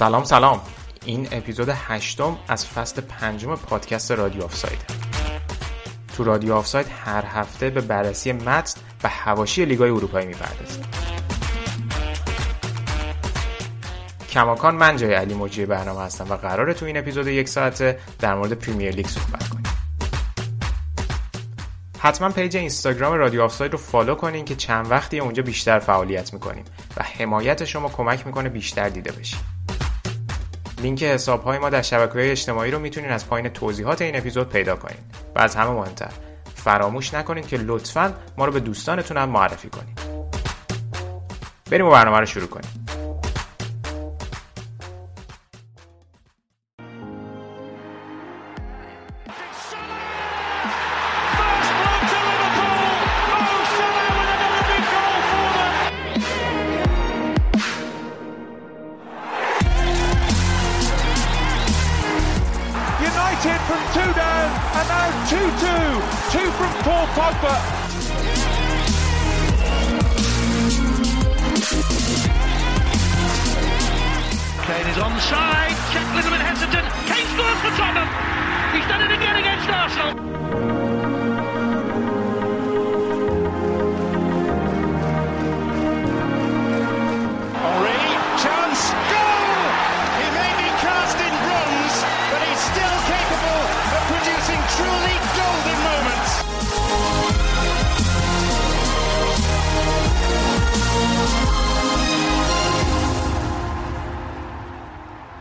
سلام سلام. این اپیزود هشتم از فصل پنجم پادکست رادیو آفساید. تو رادیو آفساید هر هفته به بررسی متن و حواشی لیگای اروپایی می‌پردازیم. کماکان من جای علی مجری برنامه هستم و قراره تو این اپیزود یک ساعته در مورد پریمیر لیگ صحبت کنیم. حتما page اینستاگرام رادیو آفساید رو follow کنین که چند وقتی اونجا بیشتر فعالیت می‌کنیم و حمایت شما کمک می‌کنه بیشتر دیده بشیم لینک حساب های ما در شبکه های اجتماعی رو می‌تونین از پایین توضیحات این اپیزود پیدا کنین. و از همه مهمتر فراموش نکنین که لطفا ما رو به دوستانتون هم معرفی کنین. بریم و برنامه رو شروع کنیم.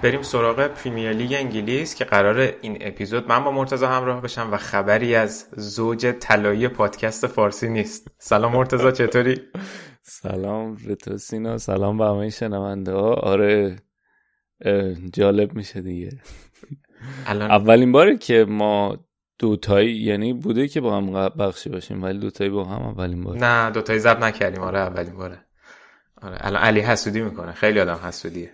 بریم سراغ پریمیر لیگ انگلیس که قرار این اپیزود من با مرتضی همراه بشم و خبری از زوج طلایی پادکست فارسی نیست. سلام مرتضی چطوری؟ سلام به تو سینا سلام به همه شنونده ها. آره جالب میشه دیگه. الان اولین باره که ما دوتایی یعنی بوده که با هم بخشی باشیم ولی دوتایی با هم اولین بار نه دوتایی ضبط نکردیم. آره اولین باره. آره الان علی حسودی می‌کنه. خیلی آدم حسودیه.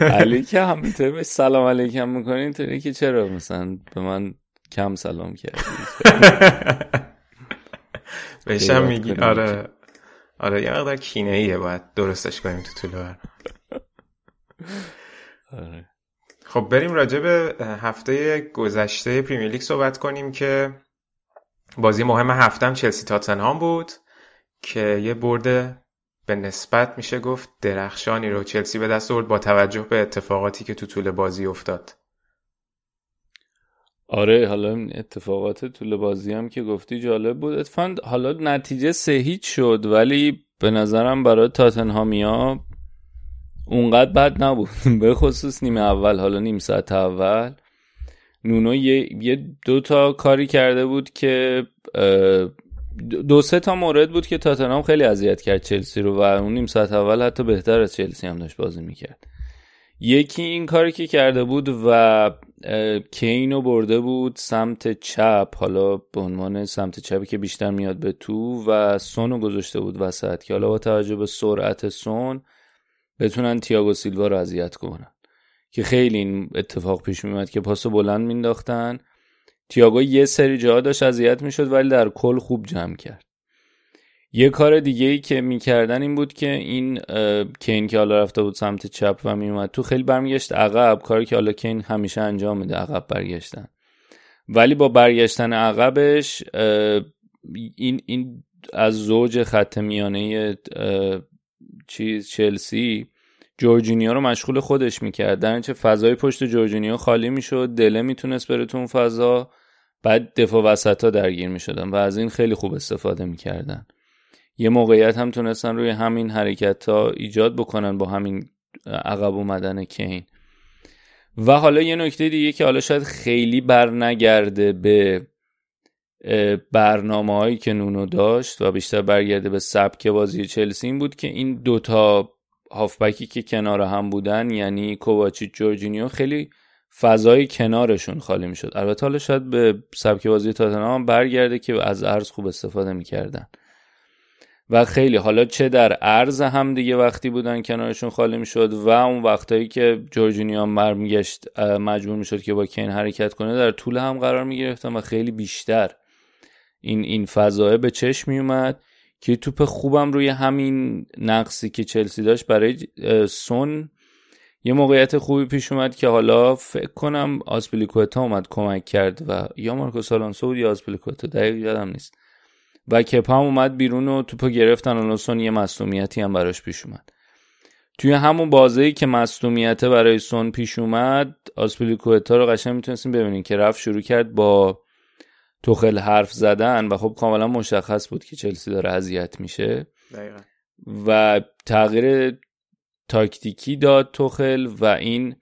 علی که همینطوری بهش سلام علیکم می‌کنی؟ اینطوری که چرا مثلا به من کم سلام کردی؟ بهشم میگی. آره. آره یه مقدار کینه ایه باید درستش کنیم تو طول. آره. خب بریم راجع به هفته گذشته پریمیر لیگ صحبت کنیم که بازی مهم هفتم چلسی تاتنهام بود که یه برد به نسبت میشه گفت درخشانی رو چلسی به دست آورد با توجه به اتفاقاتی که تو طول بازی افتاد. آره حالا این اتفاقات طول بازی هم که گفتی جالب بود. اتفاقا حالا نتیجه سه هیچ شد ولی به نظرم برای تاتنهامیا اونقدر بد نبود. به خصوص نیمه اول حالا نیم ساعت اول. نونو یه, یه دو تا کاری کرده بود که دو سه تا مورد بود که تاتنهام خیلی اذیت کرد چلسی رو و اون نیم ساعت اول حتی بهتر از چلسی هم داشت بازی می‌کرد. یکی این کاری که کرده بود و کین رو برده بود سمت چپ حالا به عنوان سمت چپی که بیشتر میاد به تو و سون رو گذاشته بود وسط که حالا با توجه به سرعت سون بتونن تییاگو سیلوا رو اذیت کنن. که خیلی این اتفاق پیش میومد که پاس بلند مینداختن تییاگو یه سری جاها داشت اذیت می‌شد ولی در کل خوب جمع کرد. یه کار دیگه ای که می‌کردن این بود که این کین که حالا رفته بود سمت چپ و میومد تو خیلی برمیگشت. عقب کاری که حالا کین همیشه انجام میده عقب برگشتن. ولی با برگشتن عقبش این این از زوج خط میانه چیز چلسی جورجینیو رو مشغول خودش می‌کرد. در چه فضای پشت جورجینیو خالی می‌شد. دله می‌تونست بره تو اون فضا. بعد دفاع وسط ها درگیر می‌شدن و از این خیلی خوب استفاده می‌کردن. یه موقعیت هم تونستن روی همین حرکت ها ایجاد بکنن با همین عقب اومدن کین. و حالا یه نکته دیگه که حالا شاید خیلی بر نگرده به برنامه هایی که نونو داشت و بیشتر برگرده به سبک بازی چلسی این بود که این دوتا هافبکی که کنار هم بودن یعنی کوواچیچ جورجینیو خیلی فضای کنارشون خالی می‌شد. البته حالا شاید به سبک بازی تاتنهام برگرده که از ارز خوب استفاده می‌کردن. و خیلی حالا چه در عرض هم دیگه وقتی بودن کنارشون خالی می‌شد و اون وقتایی که جورجینیو میگشت مجبور می‌شد که با کین حرکت کنه در طول هم قرار می‌گرفتن و خیلی بیشتر این این فضایه به چشم میومد که توپ خوبم روی همین نقصی که چلسی داشت برای سون یه موقعیت خوبی پیش اومد که حالا فکر کنم آسپلیکوتا اومد کمک کرد و یا مارکو سالانسو بود یا آسپلیکوتا دقیق یادم نیست. و کپا هم اومد بیرون و توپو گرفتن آلونسون یه مصومیتی هم براش پیش اومد. توی همون بازی که مصومیت برای سون پیش اومد آسپلیکوتا رو قشنگ می‌تونستیم ببینیم که رفت شروع کرد با توخل حرف زدن و خب کاملا مشخص بود که چلسی داره اذیت میشه. دقیقا. و تغییر تاکتیکی داد توخل و این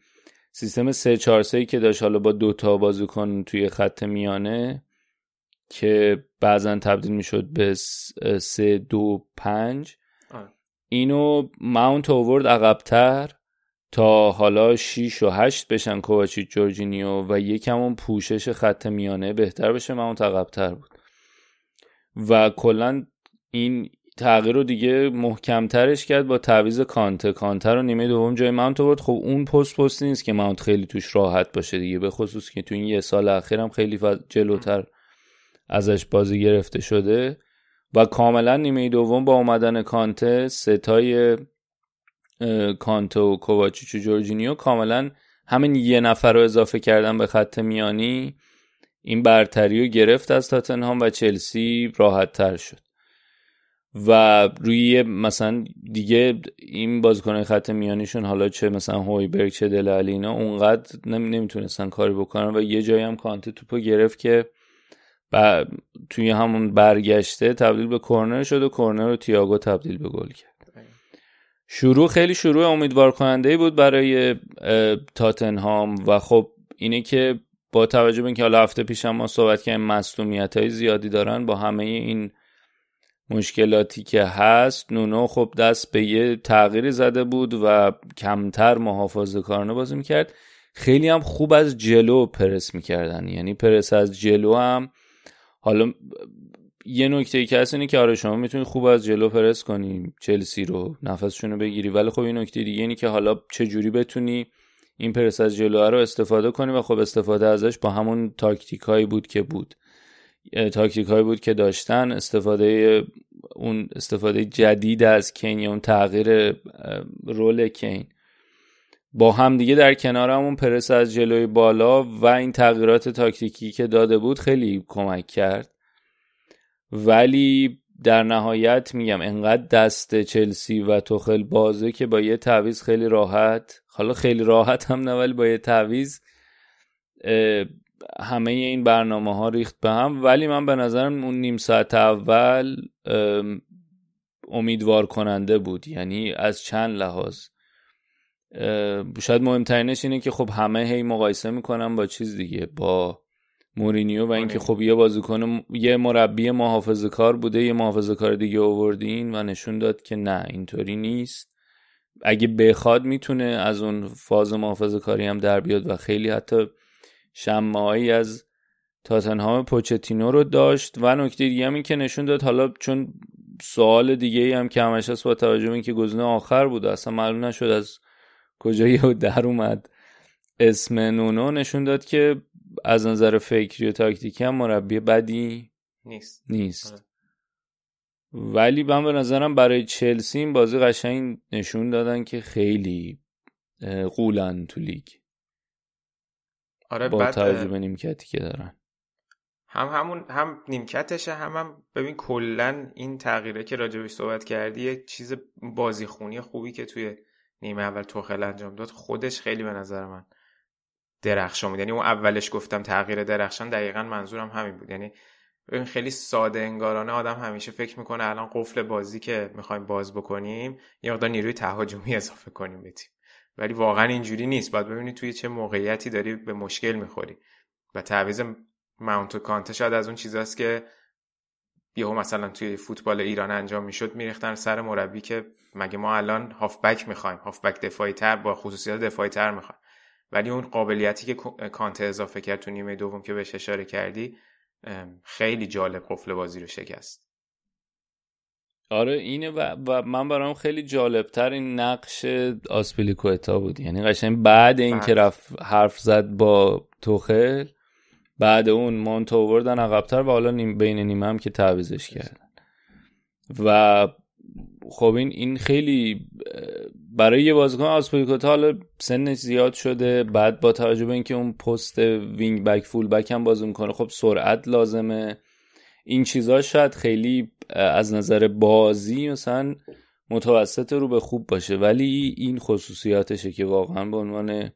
سیستم 3 4 3 که داشت حالا با دوتا بازیکن توی خط میانه که بعضا تبدیل می‌شد به 3 2 5 اینو ماونت اوورد عقبتر تا حالا 6 و 8 بشن کوواچیچ جورجینیو و یکم اون پوشش خط میانه بهتر بشه. ماونت عقبتر بود. و کلا این تغییر رو دیگه محکمترش کرد با تعویز کانته. کانته رو نیمه دوم جای ماونت آورد. خب اون پست پست نیست که ماونت خیلی توش راحت باشه دیگه به خصوص که تو این یه سال اخیرم خیلی جلوتر ازش بازی گرفته شده. و کاملا نیمه دوم با اومدن کانته ستای کانته و کوواچیچ و جورجینیو کاملا همین یه نفر رو اضافه کردن به خط میانی. این برتری رو گرفت از تاتنهام و چلسی راحت تر شد. و روی مثلا دیگه این بازیکنهای خط میانیشون حالا چه مثلا هویبرگ چه دل اینا اونقدر نمی‌تونستن کاری بکنن و یه جایی هم کانته توپو گرفت که و توی همون برگشته تبدیل به کورنر شد و کورنر رو تییاگو تبدیل به گل کرد. شروع خیلی شروع امیدوار کننده بود برای تاتنهام و خب اینه که با توجه به اینکه حالا هفته پیش هم ما صحبت کردیم مصونیت های زیادی دارن با همه این مشکلاتی که هست نونو خب دست به یه تغییری زده بود و کمتر محافظه کارانه بازی می‌کرد. خیلی هم خوب از جلو پرس می‌کردن. یعنی پرس از جلو هم حالا یه نکته که هست اینه که آره شما می‌تونی خوب از جلو پرس کنی چلسی رو نفسشون رو بگیری. ولی خب این نکته دیگه اینه که حالا چه جوری بتونی این پرس از جلو رو استفاده کنی و خب استفاده ازش با همون تاکتیک هایی بود که بود. تاکتیک هایی بود که داشتن. استفاده اون استفاده جدید از کین اون تغییر رول کین. با هم دیگه در کنار همون پرس از جلوی بالا و این تغییرات تاکتیکی که داده بود خیلی کمک کرد. ولی در نهایت میگم انقدر دست چلسی و توخل بازه که با یه تعویز خیلی راحت حالا خیلی راحت هم نه ولی با یه تعویز همه این برنامه ها ریخت به هم. ولی من به نظرم اون نیم ساعت اول امیدوار کننده بود. یعنی از چند لحاظ. شاید مهمترینش اینه که خب همه هی مقایسه می‌کنن با چیز دیگه با مورینیو و اینکه خب یه بازیکن یه مربی محافظه کار بوده یه محافظه کار دیگه آوردین و نشون داد که نه اینطوری نیست. اگه بخواد می‌تونه از اون فاز محافظه کاری هم در بیاد و خیلی حتی شمعایی از تاتنهام پوچتینو رو داشت و نکته دیگه هم این که نشون داد حالا چون سوال دیگه ای هم که همش هست با توجه به اینکه گزینه آخر بود اصلا معلوم نشد از کجا یه در اومد. اسم نونو نشون داد که از نظر فکری و تاکتیکی هم مربی بدی نیست. نیست. آره. ولی من به نظرم برای چلسی این بازی قشنگ نشون دادن که خیلی قولن تو لیگ. آره با توجه به نیمکتی که دارن. هم همون هم نیمکتشه هم هم ببین کلا این تغییره که راجبش صحبت کردی یه چیز بازیخونی خوبی که توی نیمه اول توخل انجام داد خودش خیلی به نظر من درخشان بود. یعنی اون اولش گفتم تغییر درخشان دقیقا منظورم همین بود. یعنی ببین خیلی ساده انگارانه آدم همیشه فکر می‌کنه الان قفل بازی که می‌خوایم باز بکنیم یه مقدار نیروی تهاجمی اضافه کنیم به تیم. ولی واقعا اینجوری نیست. باید ببینید توی چه موقعیتی داری به مشکل می‌خوری. و تعویض ماونت و کانته شاید از اون چیزاست که یهو مثلا توی فوتبال ایران انجام می‌شد میریختن سر مربی که مگه ما الان هافبک می‌خوایم. هافبک دفاعی تر با خصوصیات دفاعی تر می‌خوایم. ولی اون قابلیتی که کانته اضافه کرد تو نیمه دوم که بهش اشاره کردی خیلی جالب قفل بازی رو شکست. آره اینه و, و من برام خیلی جالبتر این نقش آسپیلیکوتا بود. یعنی قشنگ بعد اینکه بله. رفت حرف زد با توخل بعد اون مونتو آوردن عقبتر و حالا نیم بین نیمه هم که تعویزش کردن و خب این این خیلی برای یه بازیکن آسپیلیکوتا حالا سنش زیاد شده بعد با توجه به اینکه اون پست وینگ بک فول بک هم بازی می‌کنه خب سرعت لازمه. این چیزا شاید خیلی از نظر بازی مثلا متوسط رو به خوب باشه ولی این خصوصیاتشه که واقعا به عنوان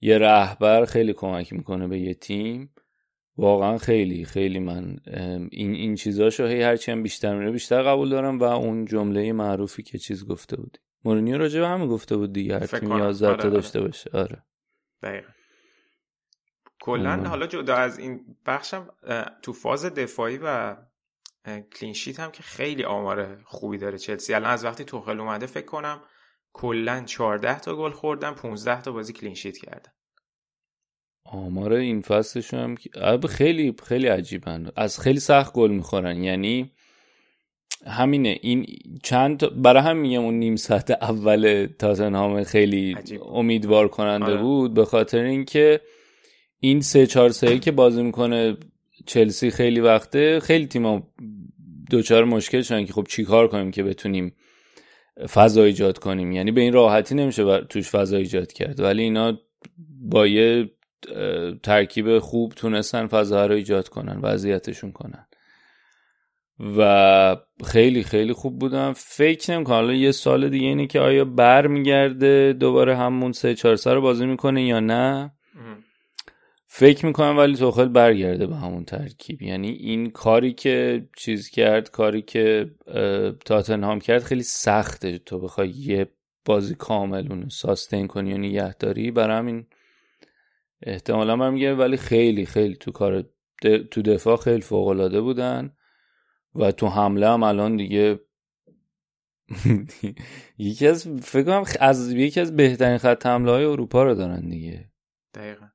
یه رهبر خیلی کمک می‌کنه به یه تیم. واقعا خیلی خیلی من این این چیزاشو هی هرچی هم بیشتر میره بیشتر قبول دارم و اون جمله معروفی که چیز گفته بود. مورینیو راجع به همه گفته بود دیگه هر تیم 11 آره، آره. داشته باشه. آره. دقیقا. کلا حالا جدا از این بخشم تو فاز دفاعی و clean sheet هم که خیلی آمار خوبی داره چلسی. الان از وقتی توخل اومده فکر کنم کلا 14 تا گل خوردن 15 تا بازی clean sheet کردن. آمار این فصلشون هم خیلی خیلی عجیبن. از خیلی سخت گل می‌خورن. یعنی همینه. این چند برای هم میگم اون نیم ساعت اول تاتنهام خیلی امیدوار کننده آره. بود به خاطر اینکه این سه چهار سه که بازی می‌کنه چلسی خیلی وقته خیلی تیما دوچار مشکل شدن که خب چیکار کنیم که بتونیم فضا ایجاد کنیم. یعنی به این راحتی نمیشه توش فضا ایجاد کرد. ولی اینا با یه ترکیب خوب تونستن فضا رو ایجاد کنن وضعیتشون کنن. و خیلی خیلی خوب بودم. فکر نمی‌کنم. حالا یه سال دیگه اینه که آیا بر میگرده دوباره همون سه چهار رو بازی می‌کنه یا نه؟ فکر می‌کنم ولی توخل برگرده به همون ترکیب. یعنی این کاری که چیز کرد کاری که تاتنهام کرد خیلی سخته. تو بخوای یه بازی کامل اونو ساستین کنی و نگهداری برای همین احتمالا من میگم ولی خیلی خیلی تو کار تو دفاع خیلی فوق العاده بودن و تو حمله هم الان دیگه یکی از فکر کنم از یکی از بهترین خط حمله های اروپا رو دارن دیگه. دقیقا.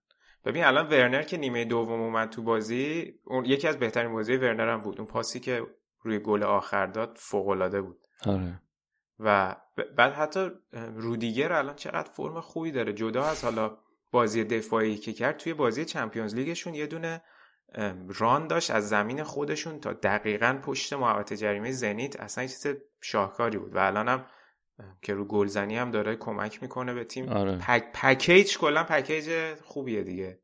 ببین الان ورنر که نیمه دوم اومد تو بازی اون یکی از بهترین بازی ورنر هم بود. اون پاسی که روی گل آخر داد فوق العاده بود. آره. و بعد حتی رودیگر الان چقدر فرم خوبی داره. جدا از حالا بازی دفاعی که کرد توی بازی چمپیونز لیگشون یه دونه ران داشت از زمین خودشون تا دقیقا پشت محوطه جریمه زنیت. اصلا یه چیز شاهکاری بود. و الان هم که رو گلزنی هم داره کمک می‌کنه به تیم. آره. پک، پکیج کلا پکیج خوبیه دیگه.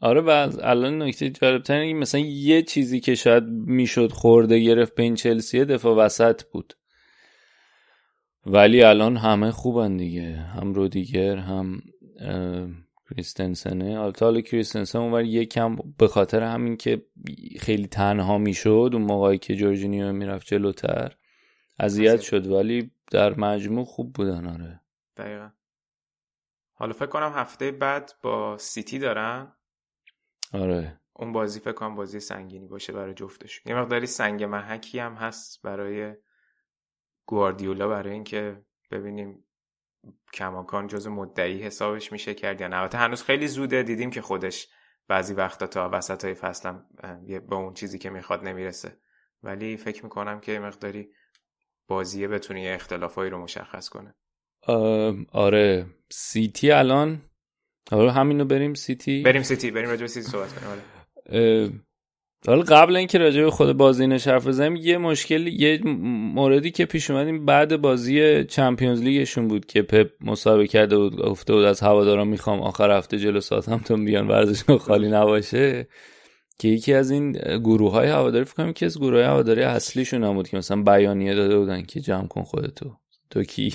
آره و الان نکته جالبتر اینه مثلا یه چیزی که شاید می‌شد خورده گرفت به این چلسیه دفاع وسط بود. ولی الان همه خوبن دیگه. هم رودیگر هم کریستنسنه. البته حالا کریستنسن اونور یکم به خاطر همین که خیلی تنها می‌شد اون موقعی که جورجینیو می‌رفت جلوتر. اذیت شد ولی در مجموع خوب بودن آره. دقیقا. حالا فکر کنم هفته بعد با سیتی دارن. آره. اون بازی فکر کنم بازی سنگینی باشه برای جفتش یه مقداری سنگ محکی هم هست برای گواردیولا برای اینکه ببینیم کماکان جز مدعی حسابش میشه کرد یا نه. هنوز خیلی زوده دیدیم که خودش بعضی وقتا تا وسط های فصلم به اون چیزی که می‌خواد نمی‌رسه. ولی فکر می‌کنم که مقداری بازیه بتونه یه اختلافایی رو مشخص کنه. آره. سیتی الان حالا همینو بریم سیتی. بریم سیتی بریم راجع سیتی صحبت کنیم حالا قبل اینکه راجع به خود بازی حرف بزنیم یه مشکل یه موردی که پیش اومدیم بعد بازی Champions League شون بود که پپ مصاحبه کرده بود گفته بود از هواداران می‌خوام آخر هفته جلو ساوتهمپتون بیان ورزشگاه خالی نباشه. که یکی از این گروه های هواداری فکر کنم که از گروه های هواداری اصلیشون هم بود که مثلا بیانیه داده بودن که جمع کن خودتو. تو کی؟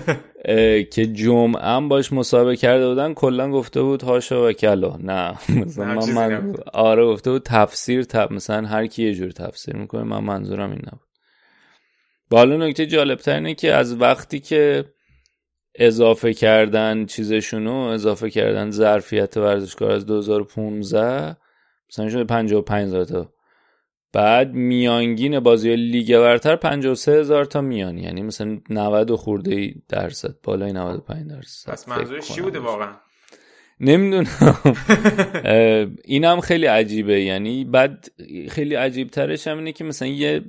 که جمعه باش مسابقه کرده بودن کلا گفته بود هاشا و کلا. نه مثلا من, من آره گفته بود تفسیر تف... مثلا هر کی یه جور تفسیر می‌کنه من منظورم این نبود. بالا نکته جالب اینه که از وقتی که اضافه کردن چیزشونو اضافه کردن ظرفیت ورزشکار از 2015 مثلا شده 55 تا. بعد میانگین بازی لیگ برتر 53 هزار تا میان. یعنی مثلا 90 خورده درصد بالای 95 درصد. پس منظورش چی بوده واقعا؟ نمی‌دونم. اینم خیلی عجیبه. یعنی بعد خیلی عجیب ترش هم اینه که مثلا یه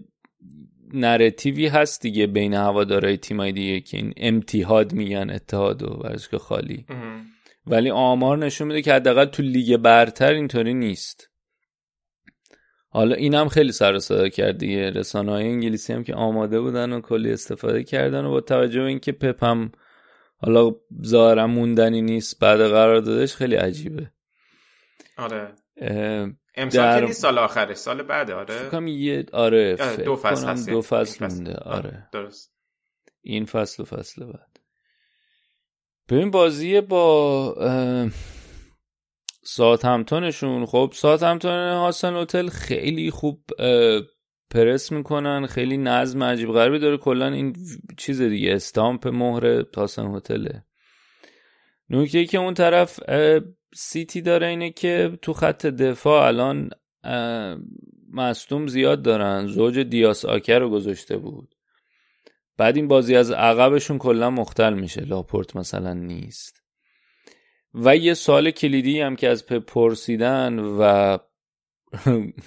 نراتیوی هست دیگه بین هوادارهای تیمای دیگه که این امتحاد میگن اتحاد و ورزشگاه خالی. ولی آمار نشون میده که حداقل تو لیگ برتر اینطوری نیست. حالا اینم خیلی سر و صدا کرد دیگه. رسانه های انگلیسی هم که آماده بودن و کلی استفاده کردن و با توجه به اینکه پپ هم حالا ظاهرا موندنی نیست بعد قرار دادش خیلی عجیبه. آره. امسال در... که نیست سال آخرش. سال بعده آره. فکرم یه آره دو فصل هست دو فصل مونده. آره. درست. این فصل و فصل بعد. ببین بازی با ساعت همتونشون خب ساعت همتون هاستن هتل خیلی خوب پرس می‌کنن خیلی نظم عجیب غریبی داره. کلا این چیز دیگه استامپ مهر تاسن هتله. نکته که اون طرف سیتی داره اینه که تو خط دفاع الان مصدوم زیاد دارن. زوج دیاس آکر رو گذاشته بود. بعد این بازی از عقبشون کلا مختل میشه. لاپورت مثلا نیست. و یه سال کلیدی هم که از پپ پرسیدن و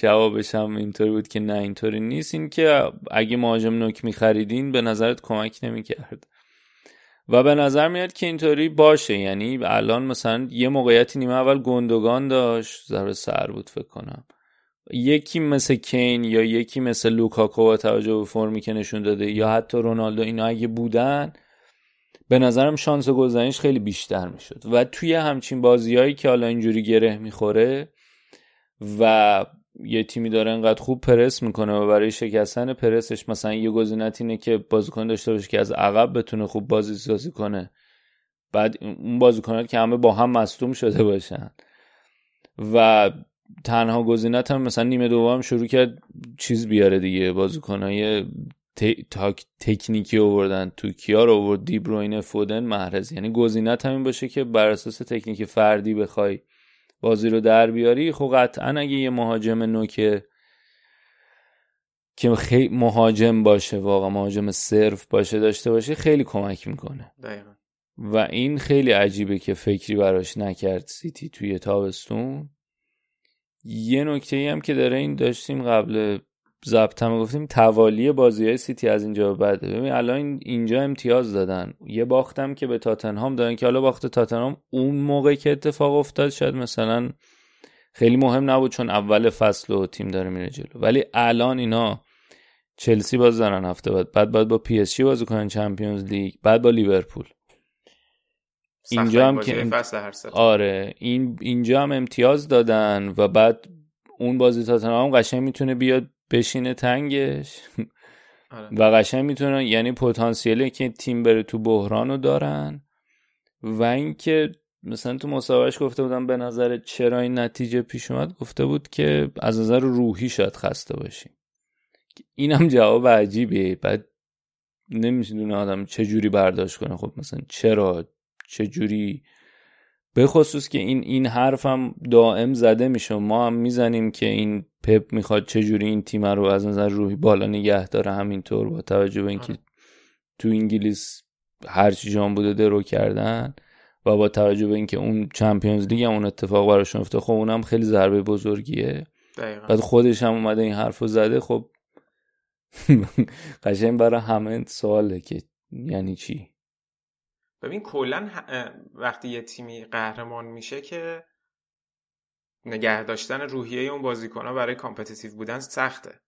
جوابش هم اینطوری بود که نه اینطوری نیست. این که اگه مهاجم نوک میخریدین به نظرت کمک نمی‌کرد. و به نظر میاد که اینطوری باشه. یعنی الان مثلا یه موقعیتی نیمه اول گندگان داشت ضربه سر بود فکر کنم. یکی مثل کین یا یکی مثل لوکاکو با توجه به فرمی که نشون داده یا حتی رونالدو اینا اگه بودن به نظرم شانس گذنش خیلی بیشتر می‌شد. و توی همچین بازیهایی که حالا اینجوری گره می‌خوره و یه تیمی داره انقدر خوب پرس می‌کنه و برای شکستن پرسش مثلا یه گزینت اینه که بازیکن داشته باشه که از عقب بتونه خوب بازی سازی کنه بعد اون بازیکنات که همه با هم مصدوم شده باشن. و تنها گزینت هم مثلا نیمه دوم شروع کرد چیز بیاره دیگه بازیکنای تکنیکی آوردن تو کیا رو آورد دیبروین فودن محرز. یعنی گزینت همین باشه که بر اساس تکنیک فردی بخوای بازی رو در بیاری. خب قطعا اگه یه مهاجم نوکه که خیلی مهاجم باشه واقعا مهاجم صرف باشه داشته باشه خیلی کمک می‌کنه. دقیقا. و این خیلی عجیبه که فکری براش نکرد سیتی توی تابستون. یه نکته هم که داره این داشتیم قبل ضبط هم گفتیم توالی بازی های سیتی از اینجا به بعد. ببین الان اینجا امتیاز دادن. یه باختم که به تاتنهام دادن که حالا باخت تاتنهام اون موقع که اتفاق افتاد شاید مثلا خیلی مهم نبود چون اول فصل و تیم داره میره جلو. ولی الان اینا چلسی باز دارن هفته بعد. بعد باید با PSG بازی کنن Champions League بعد با لیورپول. اینجا هم که آره این اینجا هم امتیاز دادن و بعد اون بازی تاتنهام قشنگ می‌تونه بیاد بشینه تنگش. آره. و قشنگ می‌تونه یعنی پتانسیلی که تیم بره تو بحران رو دارن. و اینکه مثلا تو مسابقهش گفته بودم به نظر چرا این نتیجه پیش اومد گفته بود که از نظر روحی شاید خسته باشیم. اینم جواب عجیبه بعد نمی‌دونه آدم چه جوری برداشت کنه. خب مثلا چرا؟ چه جوری به خصوص که این این حرفم دائم زده میشه. ما هم می‌زنیم که این پپ می‌خواد چجوری این تیم رو از نظر روحی بالا نگه داره. همینطور با توجه به اینکه تو انگلیس هرچی جان بوده درو کردن و با توجه به اینکه اون چمپیونز لیگ اون اتفاق براشون افتاد خب اونم خیلی ضربه بزرگیه. بعد خودش هم اومده این حرفو زده. خب قشنگ برای همه سواله که یعنی چی؟ ببین کلا وقتی یه تیمی قهرمان میشه که نگه داشتن روحیه اون بازیکن برای competitive بودن سخته.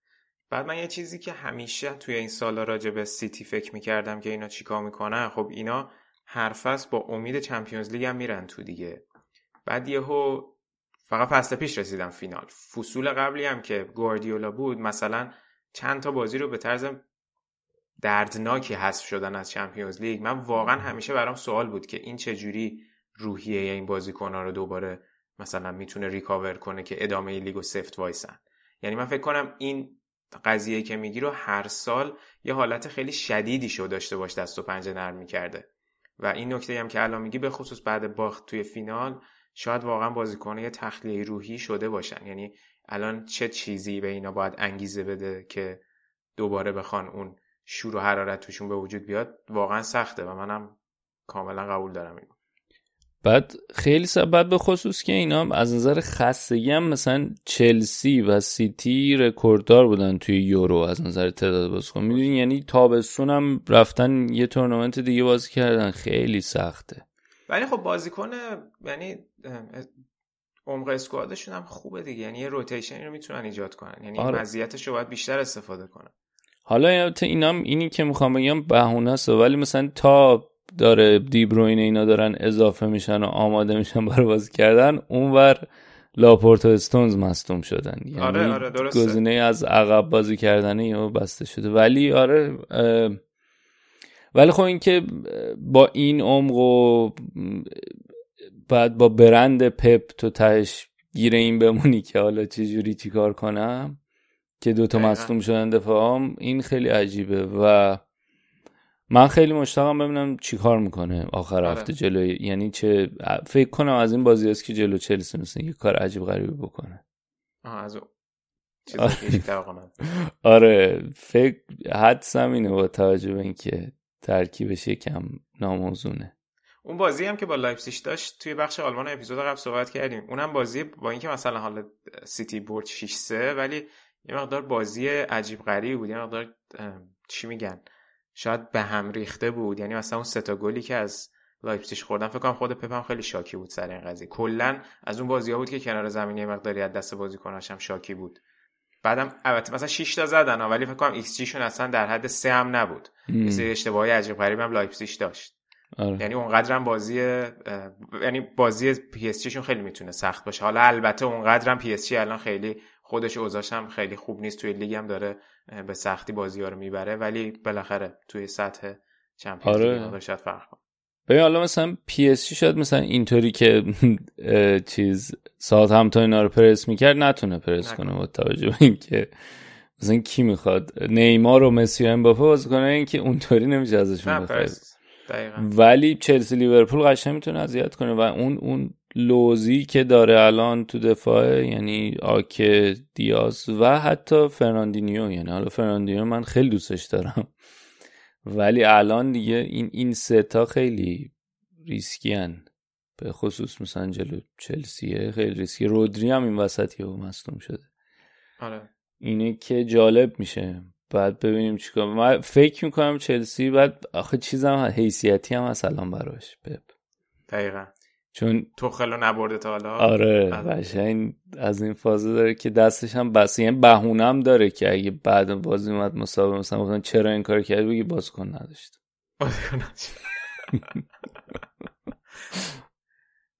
بعد من یه چیزی که همیشه توی این سالا راجع به سیتی فکر می‌کردم که اینا چیکار می‌کنن خب اینا هر فصل با امید Champions League هم میرن تو دیگه. بعد یهو فقط فصل پیش رسیدم فینال. فصول قبلی هم که گواردیولا بود مثلا چند تا بازی رو به طرز دردناکی حذف شدن از Champions League. من واقعا همیشه برام سوال بود که این چجوری روحیه این بازیکن‌ها رو دوباره مثلا می‌تونه recover کنه که ادامه لیگو سفت وایسن. یعنی من فکر کنم این قضیه که میگی رو هر سال یه حالت خیلی شدیدی شو داشته باش دست و پنجه نرم می‌کرده. و این نکته هم که الان میگی به خصوص بعد باخت توی فینال شاید واقعا بازیکنه یه تخلیه روحی شده باشن. یعنی الان چه چیزی به اینا باید انگیزه بده که دوباره بخوان اون شور و حرارت توشون به وجود بیاد واقعا سخته و منم کاملا قبول دارم اینو. بعد خیلی سبب به خصوص که اینا از نظر خستگی هم مثلا چلسی و سیتی رکورددار بودن توی یورو از نظر تعداد بازیکن. می‌دونین یعنی تابستون هم رفتن یه تورنمنت دیگه بازی کردن. خیلی سخته. ولی خب بازیکن یعنی عمق اسکوادشون هم خوبه دیگه. یعنی یه روتیشن رو می‌تونن ایجاد کنن. یعنی آره. مزیتش رو باید بیشتر استفاده کنن. حالا اینام اینی که می‌خوام بگم بهونه است. ولی مثلا تا داره دیبروین اینا دارن اضافه میشن و آماده میشن برای بازی کردن اونور لاپورت و استونز مصدوم شدن. یعنی آره آره درسته. گزینه از عقب بازی کردن یا بسته شده. ولی آره ولی خب اینکه با این عمق و بعد با برند پپ تو تهش گیره این بمونی که حالا چجوری چیکار کنم؟ که دوتا مصدوم شدن دفاعم این خیلی عجیبه و من خیلی مشتاقم ببینم چیکار می‌کنه آخر آره. هفته جلوی یعنی چه فکر کنم از این بازی است که جلو چلسی مثل یه کار عجیب غریبی بکنه. آه از آره فکر حدسم اینه با توجه به اینکه ترکیبش یکم ناموزونه. اون بازی هم که با لایپزیش داشت توی بخش آلمان اپیزود قبل صحبت کردیم. اونم بازی با اینکه مثلا حالا سیتی برد 6 3 ولی یه مقدار بازی عجیب غریبی بود یه مقدار چی میگن شاید به هم ریخته بود. یعنی مثلا اون ستا گلی که از لایپزیش خوردن فکر کنم خود پپ خیلی شاکی بود سر این قضیه. کلا از اون بازی ها بود که کنار زمینی مقداری از دست بازیکناش هم شاکی بود. بعدم البته مثلا 6 تا زدن ولی فکر کنم ایکس جی شون اصلا در حد 3 هم نبود. یه سری اشتباهی عجیب غریبی هم لایپزیگ داشت. آره. یعنی اونقدر هم بازی یعنی بازی پی اس جی شون خیلی می‌تونه سخت باشه. حالا البته اونقدر هم پی اس الان خیلی خودش اوضاعش هم خیلی خوب نیست. توی لیگ هم داره به سختی بازی ها رو می‌بره ولی بالاخره توی سطح Champions آره. شاید فرق کنه. ببین حالا مثلا پی اس شاید مثلا اینطوری که چیز ساوثهمپتون اینا رو پرس می‌کرد نتونه پرس کنه با توجه به اینکه مثلا کی می‌خواد؟ نیمار و مسی و امباپه بازی کنه اینکه اونطوری نمیشه ازشون بخواد. ولی چلسی لیورپول قشنگ می‌تونه اذیت کنه و اون اون loose ی که داره الان تو دفاع یعنی آکه دیاز و حتی فرناندینیو یعنی حالا فرناندینیو من خیلی دوستش دارم. ولی الان دیگه این این سه تا خیلی ریسکی ان. به خصوص مثلا جلو چلسیه خیلی ریسکی. رودری هم این وسط یهو مصدوم شده. آره. اینه که جالب میشه. بعد ببینیم چیکار من فکر می‌کنم چلسی بعد آخه چیزم حیثیتی هم هست الان براش. پپ. دقیقا. چون توخل رو نبرده تا حالا. آره قشنگ از این فازه داره که دستش هم بسته س یعنی بهونه داره که اگه بعد بازی اومد مسابقه مثلا گفتن چرا این کار کردی؟ بگی بازیکن نداشت.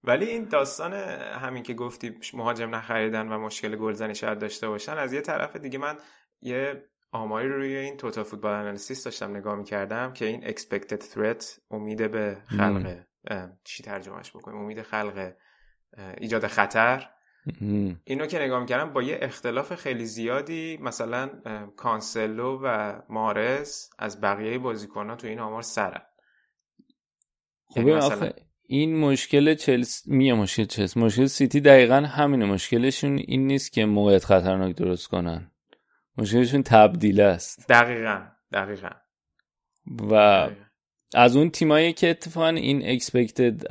ولی این داستان همین که گفتی مهاجم نخریدن و مشکل گلزنی شاید داشته باشن از یه طرف دیگه من یه آماری روی این توتا فوتبال انالیسیس داشتم نگاه می‌کردم که این expected threat امید به خلق چی ترجمهش بکنیم؟ امید خلق ایجاد خطر. اینو که نگاه می‌کردم با یه اختلاف خیلی زیادی مثلا کانسلو و مارز از بقیه بازیکنان تو این آمار سرن. یعنی مثلا... این مشکل چلس میه مشکل چلس مشکل سیتی دقیقا همینه. مشکلشون این نیست که موقعیت خطرناک درست کنن. مشکلشون تبدیل است. دقیقا دقیقا. و از اون تیمایی که اتفاقا این expected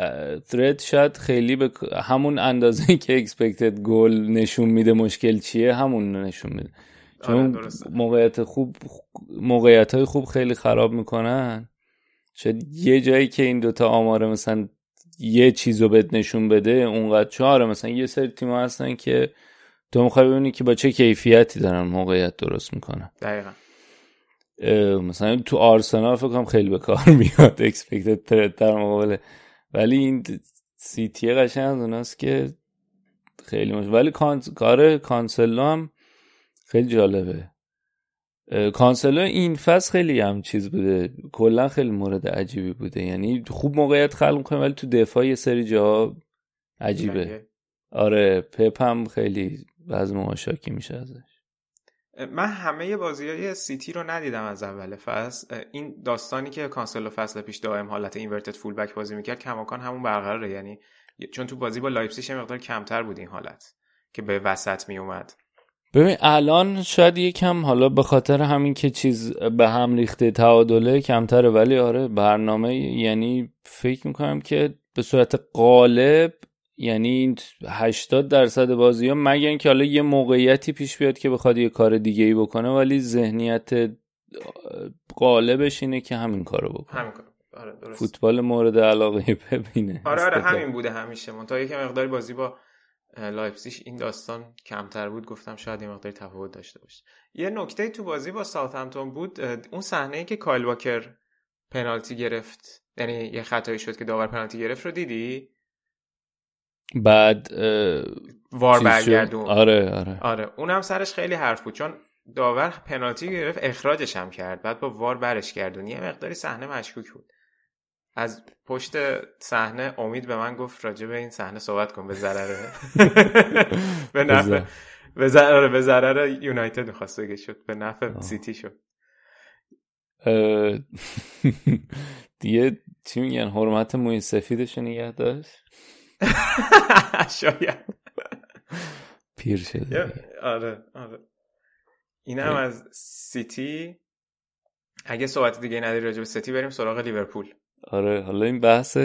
threat شاید خیلی به همون اندازه که expected گل نشون میده مشکل چیه همون نشون میده. چون آره موقعیت خوب موقعیت های خوب خیلی خراب می‌کنن. شاید یه جایی که این دوتا آماره مثلا یه چیز رو بهت نشون بده اونقدر چهاره. مثلا یه سری تیم هستن که تو می‌خوای ببینی که با چه کیفیتی دارن موقعیت درست می‌کنن. دقیقا. مثلا تو آرسنال فکر کنم خیلی به کار میاد. اکسپکتد ترد در مقابل. ولی این سیتی قشنگ اوناست که خیلی مش ولی کار کانسلو هم خیلی جالبه. کانسلو این فصل خیلی هم چیز بوده. کلا خیلی مورد عجیبی بوده. یعنی خوب موقعیت خلق می‌کنه ولی تو دفاع یه سری جا عجیبه. آره پپ هم خیلی بعض شاکی میشه ازش. من همه بازی های سیتی رو ندیدم از اول فصل. این داستانی که کانسلو فصل پیش دائم حالت inverted full-back بازی می‌کرد کماکان همون برقراره. یعنی چون تو بازی با لایپزیگ مقدار کمتر بود این حالت که به وسط میومد ببین الان شاید یکم حالا به خاطر همین که چیز به هم ریخته تعادله کمتره ولی آره برنامه یعنی فکر می‌کنم که به صورت قالب یعنی 80 درصد بازی ها مگه اینکه حالا یه موقعیتی پیش بیاد که بخواد یه کار دیگه ای بکنه ولی ذهنیت قالبش اینه که همین کارو بکنه همین کار. آره درست. فوتبال مورد علاقه ببینه آره آره. همین بوده همیشه منتها یک مقداری بازی با اه، لایپزیگ این داستان کمتر بود گفتم شاید یه مقداری تفاوت داشته باشه یه نکته تو بازی با ساوثهمپتون بود اون صحنه ای که کایل واکر پنالتی گرفت یعنی یه خطایی شد که داور پنالتی گرفت رو دیدی بعد VAR. برگردون. آره آره. آره اونم سرش خیلی حرف بود چون داور پنالتی گرفت اخراجش هم کرد بعد با VAR برش گردون. یه مقداری صحنه مشکوک بود. از پشت صحنه امید به من گفت راجع به این صحنه صحبت کن به ضرر به نفع. به ضرر به ضرر یونایتد می‌خواست بگه شد. به نفع سیتی شد. دیگه چی میگن؟ حرمت موی سفیدش نگه داشت؟ شاید. پیر شده. آره آره. این هم از سیتی. اگه صحبت دیگه نداری راجع به سیتی بریم سراغ لیورپول. آره حالا این بحث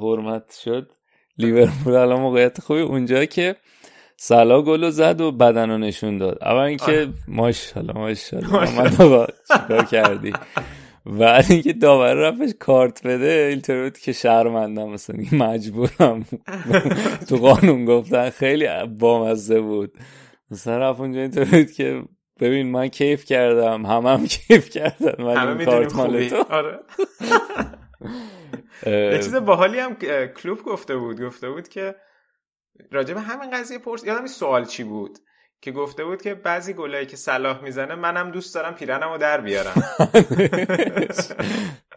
حرمت شد. لیورپول الان موقعیت خوبی. اونجا که سلا گلو زد و بدن رو نشون داد. اول اینکه ماشاءالله ماشاءالله. محمد آقا چیکار کردی؟ بعد اینکه داور رفتش کارت بده اینطور بود که شهرمندم مثلا مجبورم تو قانون گفتن خیلی بامزه بود. مثلا رفت اونجا اینطور بود که ببین من کیف کردم همه هم کیف کردن ولی همه کارت مال تو. آره. یه چیز باحالی هم کلوب گفته بود گفته بود که راجع به همین قضیه پرس یادم این سوال چی بود. که گفته بود که بعضی گلایی که صلاح می‌زنه منم دوست دارم پیرنمو رو در بیارم.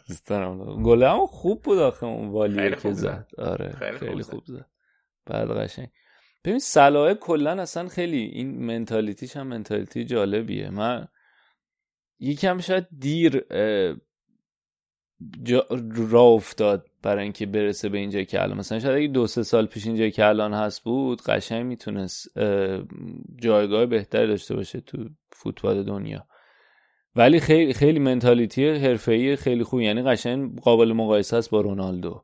دوست دارم. گله هم خوب بود آخه اون والیه خیلی که زد. آره خیلی خیلی, خوب زد. بعد قشنگ. ببین صلاح کلا اصلا خیلی این منتالیتیش هم منتالیتی جالبیه. من یکم شاید دیر جا راه افتاد. برای اینکه برسه به اینجا که الان مثلا شاید اگه دو سه سال پیش اینجا که الان هست بود قشنگ می‌تونست اه، جایگاه بهتری داشته باشه تو فوتبال دنیا. ولی خیلی خیلی منتالیتی حرفه‌ای خیلی خوب یعنی قشنگ قابل مقایسه است با رونالدو.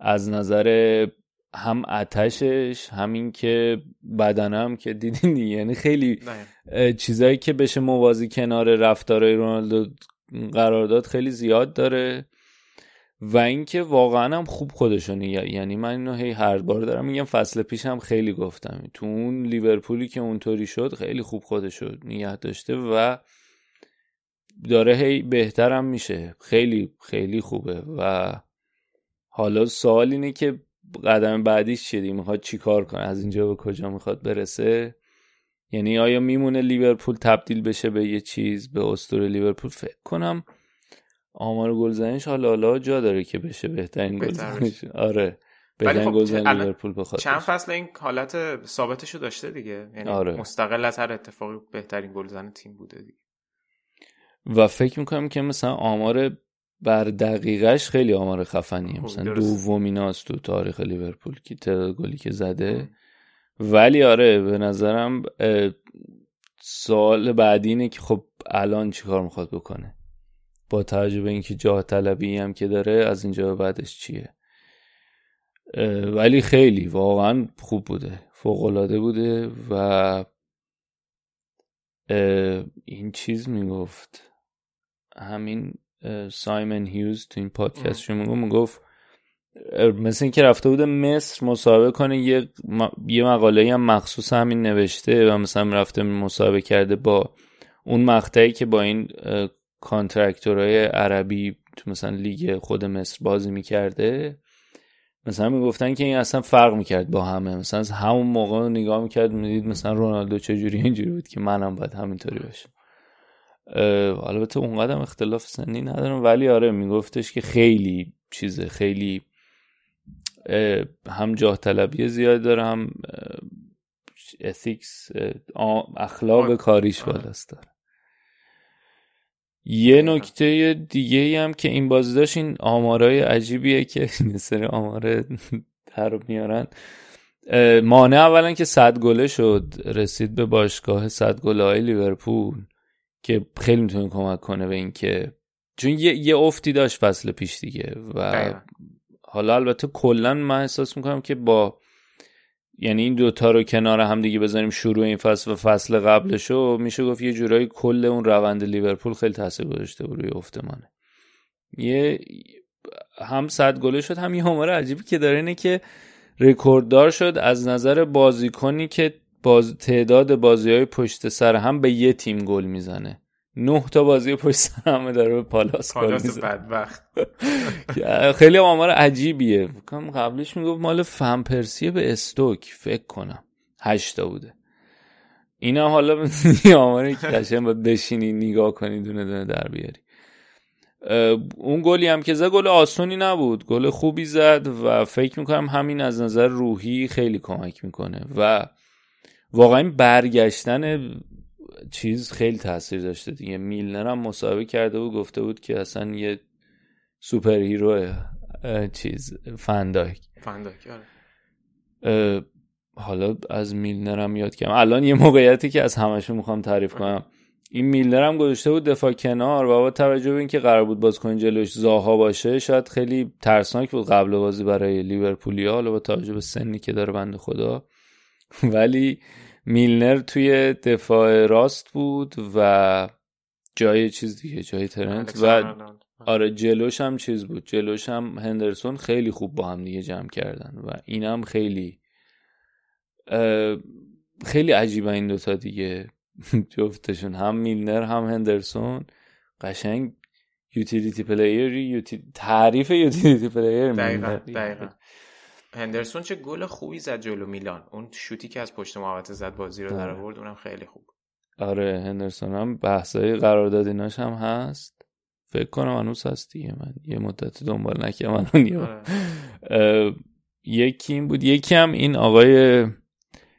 از نظر هم آتشش همین که بدنم که دیدین. یعنی خیلی چیزایی که بشه موازی کنار رفتارهای رونالدو قرار داد خیلی زیاد داره. و اینکه واقعا هم خوب خودشو نگه یعنی من اینو هی هر بار دارم میگم فصل پیش هم خیلی گفتم. تو اون لیورپولی که اونطوری شد خیلی خوب خودشو نگه داشته و داره هی بهترم میشه. خیلی خیلی خوبه. و حالا سوال اینه که قدم بعدیش چیه؟ می‌خواد چی کار کنه؟ از اینجا به کجا می‌خواد برسه؟ یعنی آیا میمونه لیورپول تبدیل بشه به یه چیز به اسطوره لیورپول؟ فکر کنم آمار گلزنیش حالا حالا جا داره که بشه بهترین بهتر گلزنیش آره. بهترین خب گلزن لیورپول بخواد چند. فصل این حالت ثابتشو داشته دیگه. یعنی آره. مستقل از هر اتفاقی بهترین گلزن تیم بوده دیگه. و فکر می‌کنم که مثلا آمار بر دقیقش خیلی آمار خفنیه. خب، مثلا. دومیناست تو تاریخ لیورپول که تعداد گلی که زده. ولی آره به نظرم سوال بعدی اینه که خب الان چیکار می‌خواد بکنه؟ با توجه به اینکه جاه طلبی هم که داره از اینجا به بعدش چیه؟ ولی خیلی واقعا خوب بوده فوقالعاده بوده و این چیز می‌گفت همین سایمن هیوز تو این پادکست می‌گفت می‌گفت مثل اینکه رفته بوده مصر مصاحبه کنه یه, م- یه مقاله هم مخصوص همین نوشته و مثلا رفته مصاحبه کرده با اون مقطعی که با این Contractors های عربی تو مثلا لیگ خود مصر بازی می‌کرده. مثلا می‌گفتن که این اصلا فرق می‌کرد با همه. مثلا از همون موقع رو نگاه می‌کرد می‌دید مثلا رونالدو چجوری اینجوری بود که منم باید همینطوری باشم. البته اونقدر اختلاف سنی ندارم ولی آره میگفتش که خیلی چیزه خیلی هم جاه طلبی زیاد داره هم اخلاق آه، کاریش. بالاست داره. یه نکته دیگه ای هم که این بازی داشت این آمارای عجیبیه که سری آمار در میارن. مانع اولا که صد گله شد رسید به باشگاه صد گله های لیورپول که خیلی می‌تونه کمک کنه به اینکه چون یه, یه افتی داشت فصل پیش دیگه و حالا البته کلا من احساس می‌کنم که با یعنی این دوتا رو کنار هم دیگه بذاریم شروع این فصل و فصل قبلشو میشه گفت یه جورایی کل اون روند لیورپول خیلی تاثیر گذاشته روی افتمانه. یه هم صد گله شد هم یه عمر عجیبی که داره اینه که رکورددار شد از نظر بازیکنی که باز تعداد بازی های پشت سر هم به یه تیم گل می‌زنه. نه تا بازی پشت سر همه داره به پالاس گل می‌زنه. خیلی آمار عجیبیه. کم قبلش می‌گفت مال فن پرسیه به استوک. فکر کنم. هشتا بوده. اینا حالا آماری که قشنگ باید بشینی نگاه کنی دونه دونه در بیاری. اون گلی هم که زد گل آسونی نبود. گل خوبی زد و فکر می‌کنم همین از نظر روحی خیلی کمک می‌کنه. و واقعا برگشتن چیز خیلی تاثیر داشته. دیگه میلنر هم مصاحبه کرده و گفته بود که اصلا یه superhero چیز فندایک فندایک آره. حالا از میلنر هم یاد کنم الان یه موقعیتی که از همشون می‌خوام تعریف کنم. این میلنر هم گذاشته بود دفاع کنار. و با توجه به اینکه قرار بود بازیکن جلوش زاها باشه شاید خیلی ترسناک بود قبل بازی برای لیورپولیا. حالا با توجه به سنی که داره بنده خدا. ولی میلنر توی دفاع راست بود و جای چیز دیگه جای ترنت و آره جلوش هم چیز بود. جلوش هم هندرسون خیلی خوب با هم دیگه جمع کردن و اینم خیلی خیلی عجیبه این دوتا دیگه جفتشون. هم میلنر هم هندرسون. قشنگ utility player تعریف utility player دقیقا, دقیقا. هندرسون چه گل خوبی زد جلو میلان. اون شوتی که از پشت محوطه زد بازی رو در آره. آورد اونم خیلی خوب آره هندرسون هم بحثای قراردادیناش هم هست. فکر کنم هنوز هست دیگه. من یه مدت دنبال نکردم آره. یکی این بود. یکی هم این آقای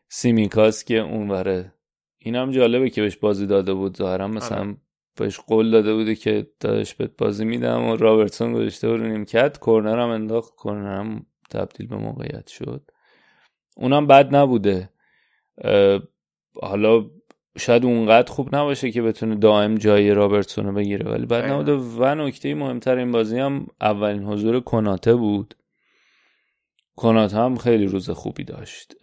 سیمیکاس که اون وره این هم جالبه که بهش بازی داده بود. ظاهرا مثلا آره. بهش قول داده بوده که دادش بهت بازی میدم و رابرتسون گذاشته بود رو کرد کورنر هم انداخت. کورنر هم تبدیل به موقعیت شد. اونم بد نبوده. حالا شاید اونقدر خوب نباشه که بتونه دائم جای رابرتسون رو بگیره ولی بد نبوده. و نکته مهمتر این بازی هم اولین حضور کناته بود. کناته هم خیلی روز خوبی داشت.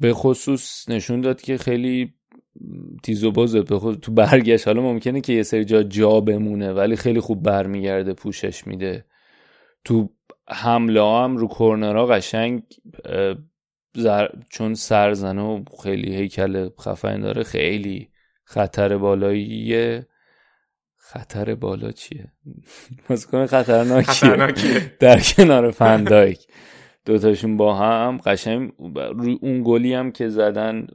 به خصوص نشون داد که خیلی تیز و بازه به خود تو برگشت. حالا ممکنه که یه سری جا جا بمونه ولی خیلی خوب برمیگرده پوشش میده. تو حمله هم رو کورنرها قشنگ زر... چون سرزنه و خیلی هیکل خفن داره خیلی خطر بالاییه. خطر بالا چیه؟ بازیکن خطرناکیه. در کنار فندایک. دوتاشون با هم قشنگ روی اون گلی هم که زدن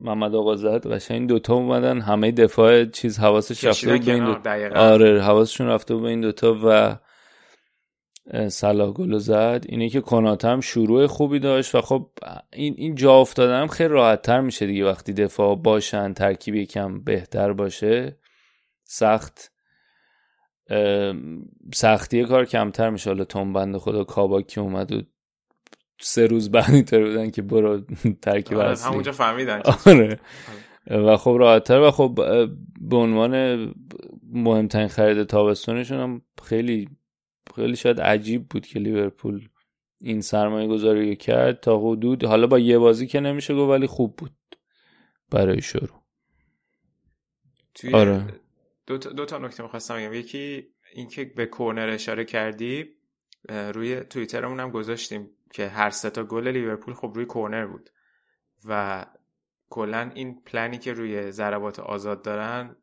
محمد آقا زد قشنگ دوتا اومدن. همه دفاع چیز حواسش رفته بود به این دو... آره حواسشون رفته به این دوتا و صلاح گل زد. اینه که کنات هم شروع خوبی داشت و خب این این جا افتادن خیلی راحت تر میشه دیگه وقتی دفاع باشن ترکیب یکم بهتر باشه. سخت سختی کار کمتر میشه. حالا تون بند خدا کاباکی اومد و سه روز بعد اینطور بودن که برو ترکیب آره همونجا فهمیدن آره. و خب راحتتر و خب به عنوان مهمترین خرید تابستونشون هم خیلی خیلی شاید عجیب بود که لیورپول این سرمایه گذاری کرد تا حدود حالا با یه بازی که نمیشه گفت ولی خوب بود برای شروع توی آره. دو تا, دو تا نکته می‌خواستم بگم یکی اینکه به کورنر اشاره کردی روی توییترمون هم گذاشتیم که هر سه تا گل لیورپول خب روی کورنر بود و کلا این پلنی که روی ضربات آزاد دارن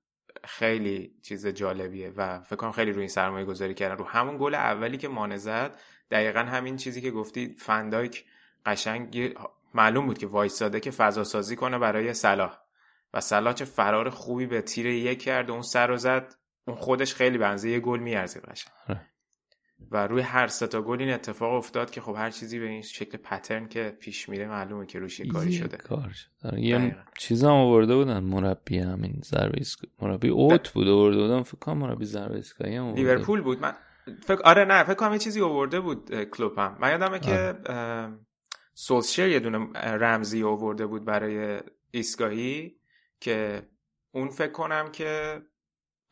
خیلی چیز جالبیه و فکر کنم خیلی روی این سرمایه گذاری کردن. رو همون گل اولی که مانه زد دقیقا همین چیزی که گفتی فندایک قشنگ معلوم بود که وایساده که فضا سازی کنه برای صلاح. و صلاح چه فرار خوبی به تیر یک کرد و اون سر رو زد. اون خودش خیلی بنزه یه گل میارزید قشنگ. آره. و روی هر سه تا گل این اتفاق افتاد که خب هر چیزی به این شکل پترن که پیش میره معلومه که روش کاری شده. کار شده آره، یه چیز هم آورده بودن. مربی همین ضربه مربی اوت بود آورده بودن. فکر کنم مربی ضربه ایستگاهی هم لیورپول بود. من فکر آره نه فکر کنم یه چیزی آورده بود کلوب هم من یادمه که سولشر یه دونه رمزی آورده بود برای ایستگاهی که اون فکر کنم که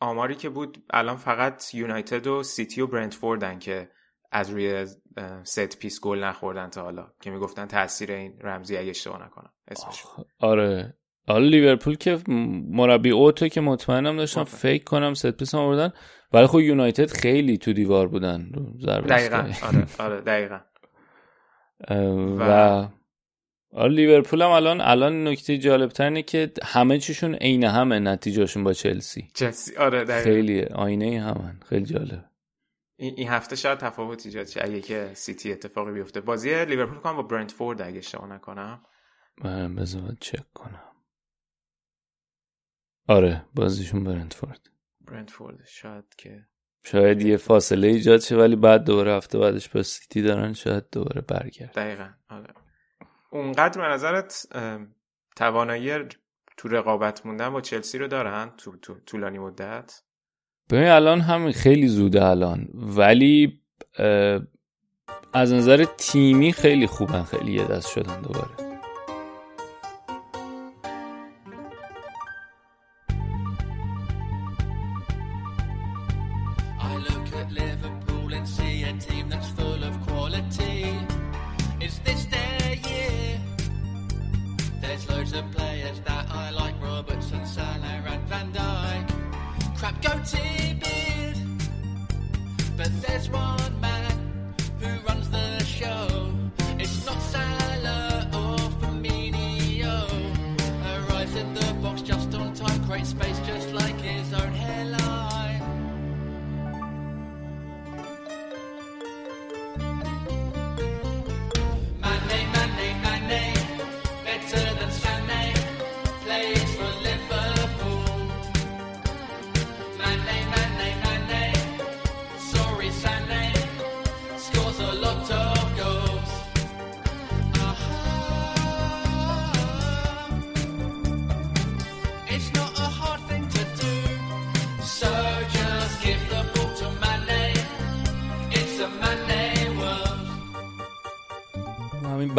آماری که بود الان فقط یونایتد و سیتی و برنتفوردن که از روی set piece گل نخوردن تا حالا که می‌گفتن تاثیر این رمزی اگه اشتباه نکنم. اسمش آره. حالا لیورپول که مربی اوت و که مطمئنم داشتم فکر کنم set piece هم آوردن ولی خب یونایتد خیلی تو دیوار بودن دقیقا. آره آره دقیقا. و آره لیورپول هم الان الان نکته جالب اینه که همه چیشون عین همه نتیجهشون با چلسی. چلسی آره دقیقا. خیلی آینه همن. خیلی جالب. این هفته شاید تفاوت ایجاد شه. اگه که سیتی اتفاقی بیفته. بازی لیورپول کنم با برنتفورد اگه اشتباه نکنم. من بذار چک کنم. آره بازیشون برنتفورد. برنتفورد شاید که شاید یه فاصله ایجاد شه ولی بعد دوباره هفته بعدش با سیتی دارن شاید دوباره برگرد. دقیقا آره. اونقدر به نظرت توانایی تو رقابت موندن با چلسی رو دارن تو, تو طولانی مدت؟ ببین الان هم خیلی زوده الان ولی از نظر تیمی خیلی خوبن خیلی یه دست شدن دوباره.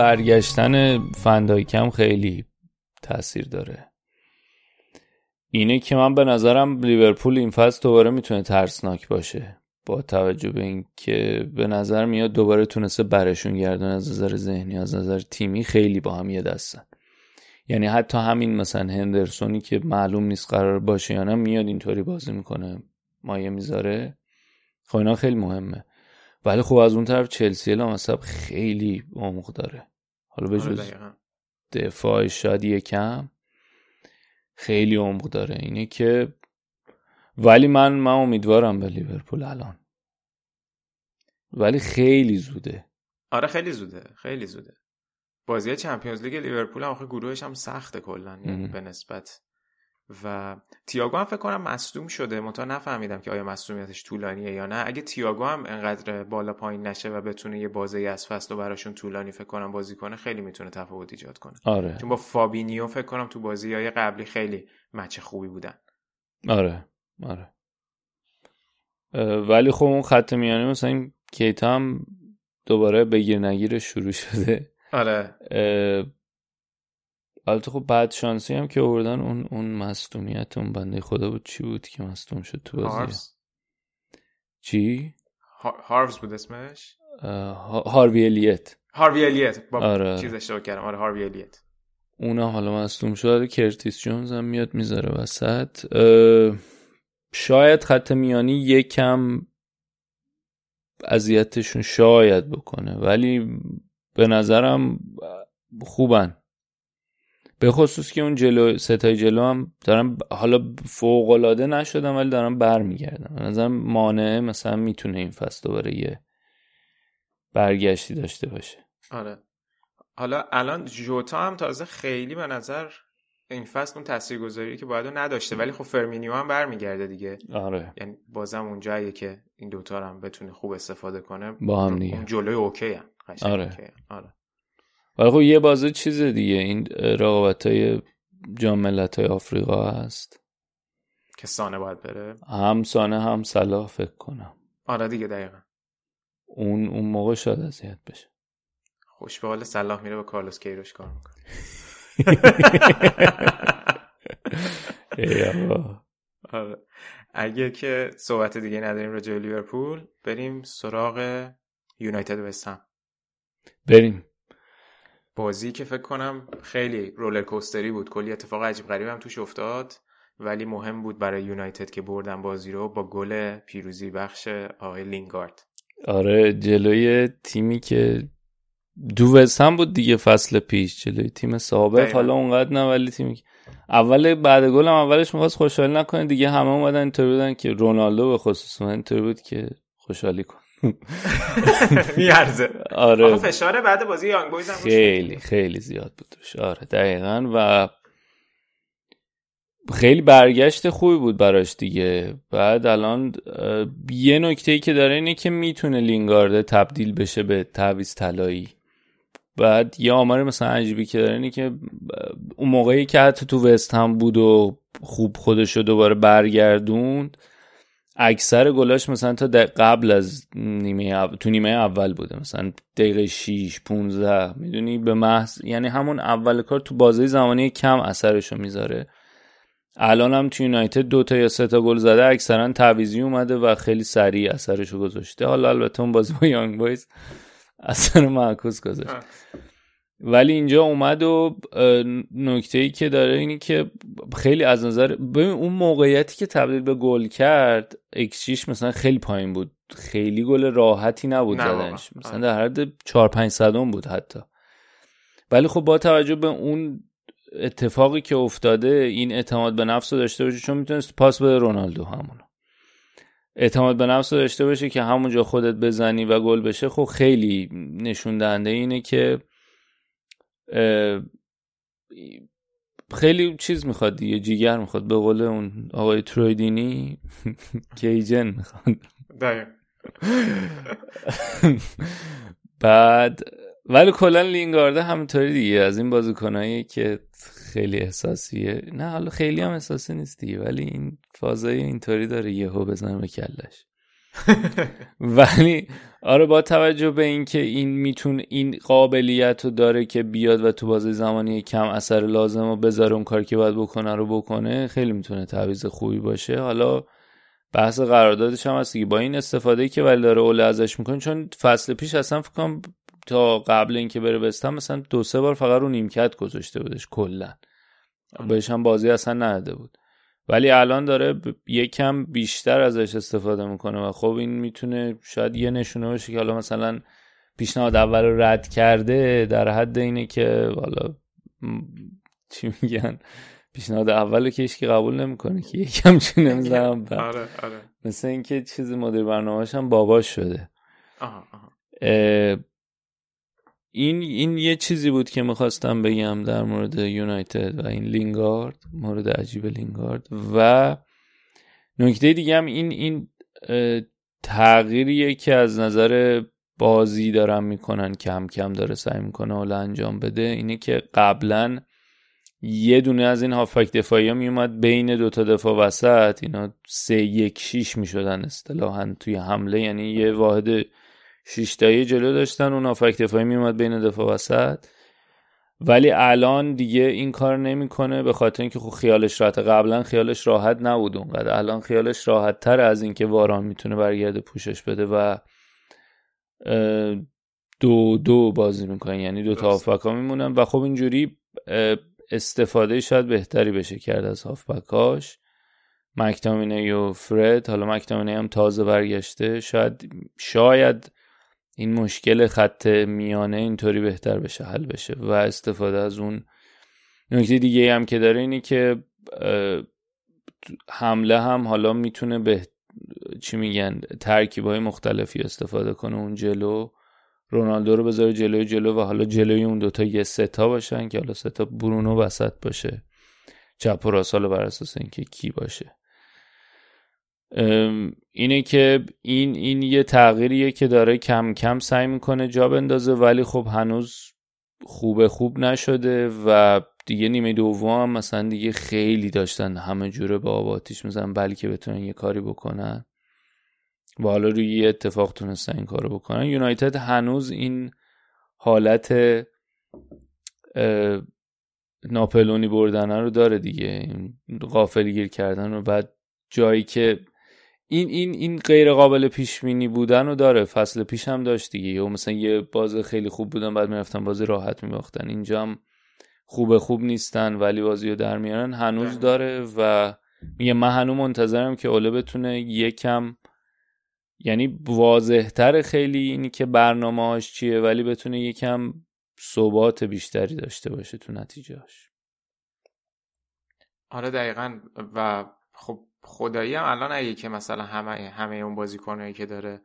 برگشتن فندایکم خیلی تاثیر داره. اینه که من به نظرم لیورپول این فصل دوباره می‌تونه ترسناک باشه. با توجه به اینکه به نظر میاد دوباره تونسته برشون گردن از نظر ذهنی از نظر تیمی خیلی با هم یه دستن یعنی حتی همین مثلا هندرسونی که معلوم نیست قرار باشه یا نه میاد اینطوری بازی می‌کنه. مایه می‌ذاره. خب اینا خیلی مهمه. ولی خب از اون طرف چلسی لامصب خیلی عمق داره. حالا به آره، جز دفاع شاید یکم خیلی عمق داره. اینه که ولی من من امیدوارم به لیورپول الان. ولی خیلی زوده. آره خیلی زوده خیلی زوده. بازی Champions League لیورپول هم آخه گروهش هم سخته کلا یعنی به نسبت. و تییاگو هم فکر کنم مصدوم شده. منتها نفهمیدم که آیا مصدومیتش طولانیه یا نه. اگه تییاگو هم انقدر بالا پایین نشه و بتونه یه بازی از فصل رو براشون طولانی فکر کنم بازی کنه خیلی می‌تونه تفاوت ایجاد کنه. آره. چون با فابینیو فکر کنم تو بازی های قبلی خیلی مچ خوبی بودن. آره. آره. ولی خب اون خط میانه مثلا این کیتا هم دوباره بگیر نگیر شروع شده. آره. البته خب بعد شانسی هم که آوردن اون اون مصدومیت اون بنده خدا بود چی بود که مصدوم شد تو بازی؟ هارفز؟ چی؟ هارفز بود اسمش؟ هاروی الیت. هاروی الیت. با آره. چیز اشتباه کردم. آره هاروی الیت. اونا حالا مصدوم شد کرتیس جونز هم میاد می‌ذاره وسط. شاید خط میانی یکم اذیتشون شاید بکنه ولی به نظرم خوبن. به خصوص که اون جلو ستای جلو هم دارم حالا فوق العاده نشدم ولی دارم برمیگردم. به نظرم مانع مثلا می‌تونه این فصل دوباره یه برگشتی داشته باشه. آره. حالا الان جوتا هم تازه خیلی به نظر این فصل اون تاثیرگذاری که باید نداشته ولی خب فرمینیو هم برمیگرده دیگه. آره. یعنی بازم اونجاییه که این دوتا هم بتونه خوب استفاده کنه. با هم دیگه. اون جلوی okay هم. آره. okay آره. ولی خب یه بازه چیز دیگه. این رقابت های جام ملت های آفریقا هست. که مانه باید بره. هم مانه هم صلاح فکر کنم. آره دیگه دقیقا. اون اون موقع شاید اذیت بشه. خوش به حال صلاح میره با کارلوس کیروش کار می‌کنه. آره. اگه که صحبت دیگه نداریم راجع لیورپول بریم سراغ یونایتد و بریم. بازی که فکر کنم خیلی رولر کوستری بود. کلی اتفاق عجیب غریب هم توش افتاد. ولی مهم بود برای یونایتد که بردن بازی رو با گل پیروزی بخش آقای لینگارد. آره جلوی تیمی که دو هم بود دیگه فصل پیش. جلوی تیم سابق حالا اونقدر نه ولی تیمی که اول بعد گل هم اولش می‌خواست خوشحالی نکنه. دیگه همه اومدن اینطوری بودن که رونالدو به خصوص اینطوری بود که خوشحالی کن میارزه. آره. فشار بعد بازی یانگ بویز هم خیلی خیلی زیاد بود آره دقیقا. و خیلی برگشت خوبی بود براش دیگه. بعد الان یه نکته ای که داره اینه که می‌تونه لینگارده تبدیل بشه به تعویز طلایی. بعد یه آمار مثلا عجیبی که داره اینه که اون موقعی که حتی تو وست هم بود و خوب خودش رو دوباره برگردوند اکثر گلاش مثلا تا قبل از نیمه تو نیمه اول بوده. مثلا دقیقه 6 15 می‌دونی؟ به محض یعنی همون اول کار تو بازی زمانی کم اثرشو می‌ذاره. الان هم تو یونایتد دو تا یا سه تا گل زده اکثرا تعویزی اومده و خیلی سریع اثرشو گذاشته. حالا البته اون بازی با یانگ بایز اثر معکوس گذاشت. ولی اینجا اومد و نکته ای که داره اینی که خیلی از نظر ببین اون موقعیتی که تبدیل به گل کرد اکسیش مثلا خیلی پایین بود. خیلی گل راحتی نبود زدنش. مثلا در حد 4 5 صدم بود حتی. ولی خب با توجه به اون اتفاقی که افتاده این اعتماد به نفس رو داشته باشه چون می‌تونست پاس به رونالدو همونو. اعتماد به نفس رو داشته باشه که همونجا خودت بزنی و گل بشه خب خیلی نشون دهنده اینه که خیلی چیز می‌خواد دیگه جیگر می‌خواد. به قول اون آقای ترویدینی کیجن می‌خواد. بعد ولی کلا لینگارده همینطوری دیگه. از این بازیکنایی که خیلی احساسیه. نه حالا خیلی هم احساسی نیست دیگه ولی این فازای اینطوری داره یهو بزنه به کلش. ولی آره با توجه به اینکه این میتون این قابلیت رو داره که بیاد و تو بازی زمانی کم اثر لازم و بذاره اون کار که باید بکنه رو بکنه خیلی می‌تونه تعویض خوبی باشه. حالا بحث قراردادش هم هست با این استفاده که ولی داره اوله ازش می‌کنه چون فصل پیش اصلا فکر کنم تا قبل اینکه بره بستم مثلا دو سه بار فقط رو نیمکت گذاشته بودش کلا. بهش هم بازی اصلا نداده بود. ولی الان داره یکم بیشتر ازش استفاده می‌کنه و خب این می‌تونه شاید یه نشونه باشه که حالا مثلا پیشنهاد اول رو رد کرده در حد اینه که حالا چی میگن؟ پیشنهاد اول که هیچ قبول نمی‌کنه که یکم چون نمی‌زنم آره آره. مثل اینکه چیزی مدیر برنامهش هم باباش شده. آها آها. این این یه چیزی بود که می‌خواستم بگم در مورد یونایتد و این لینگارد مورد عجیب لینگارد. و نکته دیگه هم این این تغییریه که از نظر بازی دارن می‌کنن کم کم داره سعی می‌کنه حالا انجام بده اینه که قبلا یه دونه از این هافک دفاعی ها میومد بین دوتا دفاع وسط اینا سه یک شیش می‌شدن اصطلاحا توی حمله یعنی یه واحد شیشتایی جلو داشتن اون آفک دفاعی میومد بین دفاع وسط. ولی الان دیگه این کار نمی‌کنه به خاطر اینکه خب خیالش راحت قبلا خیالش راحت نبود اونقدر. الان خیالش راحت تر از اینکه واران می‌تونه برگرده پوشش بده و دو دو بازی می‌کنن یعنی دو تا هافبک ها میمونن. و خب اینجوری استفاده شاید بهتری بشه کرد از هافبکاش مکتامینه و فرد حالا مکتامینه هم تازه برگشته. شاید شاید این مشکل خط میانه اینطوری بهتر بشه حل بشه و استفاده از اون نکته دیگه هم که داره اینی که حمله هم حالا می‌تونه به چی میگن ترکیب های مختلفی استفاده کنه. اون جلو رونالدو رو بذاره جلوی جلو و حالا جلوی اون دوتا یه ستا باشن که حالا ستا برونو وسط باشه. چپ و راست بر اساس اینکه کی باشه. اینه که این این یه تغییریه که داره کم کم سعی می‌کنه جا بندازه ولی خب هنوز خوبه خوب نشده و دیگه نیمه دوم مثلا دیگه خیلی داشتن همه جوره با آباتیش میزن بلکه بتونن یه کاری بکنن. و حالا روی یه اتفاق تونستن این کارو بکنن. یونایتد هنوز این حالت ناپلونی بردن رو داره دیگه. غافل گیر کردن رو. بعد جایی که این این این غیر قابل پیش بینی بودن رو داره. فصل پیش هم داشت دیگه. یا مثلا یه باز خیلی خوب بودن بعد می‌رفتن بازی راحت میباختن. اینجا هم خوب خوب نیستن ولی بازی رو در میارن. هنوز داره و میگه من هنوز منتظرم که اوله بتونه یکم یعنی واضحتر خیلی اینی که برنامه هاش چیه ولی بتونه یکم ثبات بیشتری داشته باشه تو نتیجهاش. آره دقیقا. و خب خدایی هم الان اگه که مثلا همه همه اون بازیکنایی که داره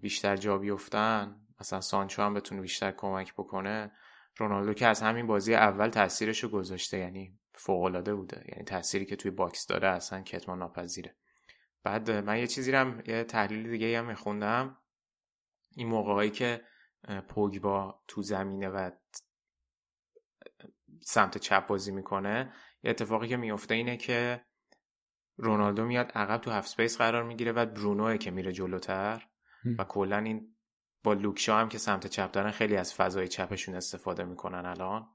بیشتر جا بیفتن مثلا سانچو هم بتونه بیشتر کمک بکنه رونالدو که از همین بازی اول تاثیرش رو گذاشته یعنی فوق العاده بوده. یعنی تأثیری که توی box داره اصلا کتمان ناپذیره. بعد من یه چیزی هم یه تحلیل دیگه هم میخوندم. این موقعهایی که پوگبا تو زمینه و سمت چپ بازی می‌کنه یه اتفاقی که میفته اینه که رونالدو میاد عقب تو half space قرار می‌گیره و برونوه که میره جلوتر. و کلا این با لوک شاو هم که سمت چپ دارن خیلی از فضای چپشون استفاده می‌کنن الان.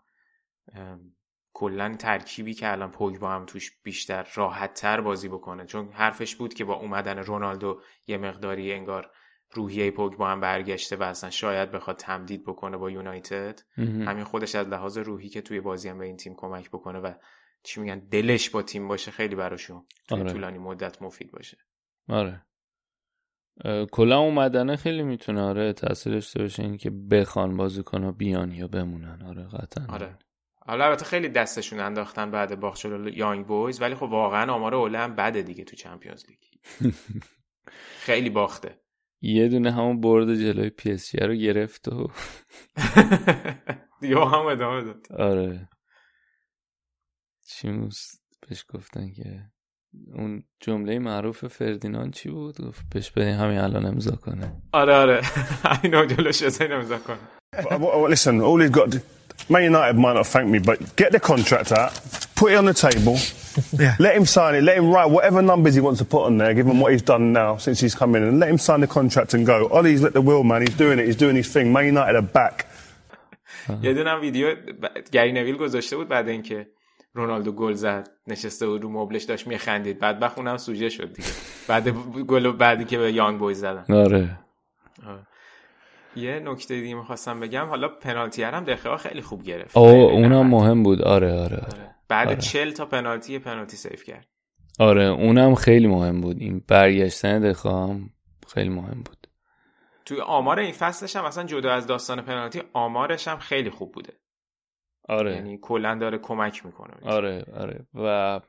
کلا ترکیبی که الان پوگبا هم توش بیشتر راحت تر بازی بکنه. چون حرفش بود که با اومدن رونالدو یه مقداری انگار روحیه پوگبا هم برگشته و اصلا شاید بخواد تمدید بکنه با یونایتد. همین خودش از لحاظ روحی که توی بازی هم به این تیم کمک بکنه و چی میگن دلش با تیم باشه خیلی براشون توی آره. طولانی مدت مفید باشه. آره. کلا اومدنه خیلی می‌تونه آره تاثیر داشته باشه این که بخوان بازیکن بیان یا بمونن. آره قطعا. آره. حالا البته خیلی دستشون انداختن بعد باخت یانگ بویز ولی خب واقعا آمار اوله هم بده دیگه تو Champions League. خیلی باخته. یه دونه همون برد جلوی PSG رو گرفت و دیگه هم ادامه داد. آره. چی بهش گفتن که اون جمله معروف فردیناند چی بود گفت بهش بدین همین الان امضا کنه آره آره اینو جلوش امضا کنه listen all he's got Man United might not thank me, but get the contract out, put it on the table, yeah. let him sign it, let him write whatever numbers he wants to put on there, given what he's done now since he's come in, and let him sign the contract and go. Ollie's let the wheel, man. He's doing it. He's doing his thing. Man United are back. یه دونم ویدیو گری نویل گذاشته بود بعد اینکه رونالدو گل زد نشسته بود رو مبلش داشت میخندید. بعد بخونم سوژه شد دیگه. بعد گل بعدی که به یانگ بویز زدن. آره. یه نکته دیگه می‌خواستم بگم. حالا پنالتی هم دقیقه خیلی خوب گرفت. او اونم مهم بود. آره آره, آره. بعد آره. چل تا پنالتی پنالتی سیف کرد. آره اونم خیلی مهم بود. این برگشتن هم خیلی مهم بود. توی آمار این فصلش هم اصلا جدا از داستان پنالتی آمارش هم خیلی خوب بوده. آره. یعنی کلا داره کمک می‌کنه آره آره. و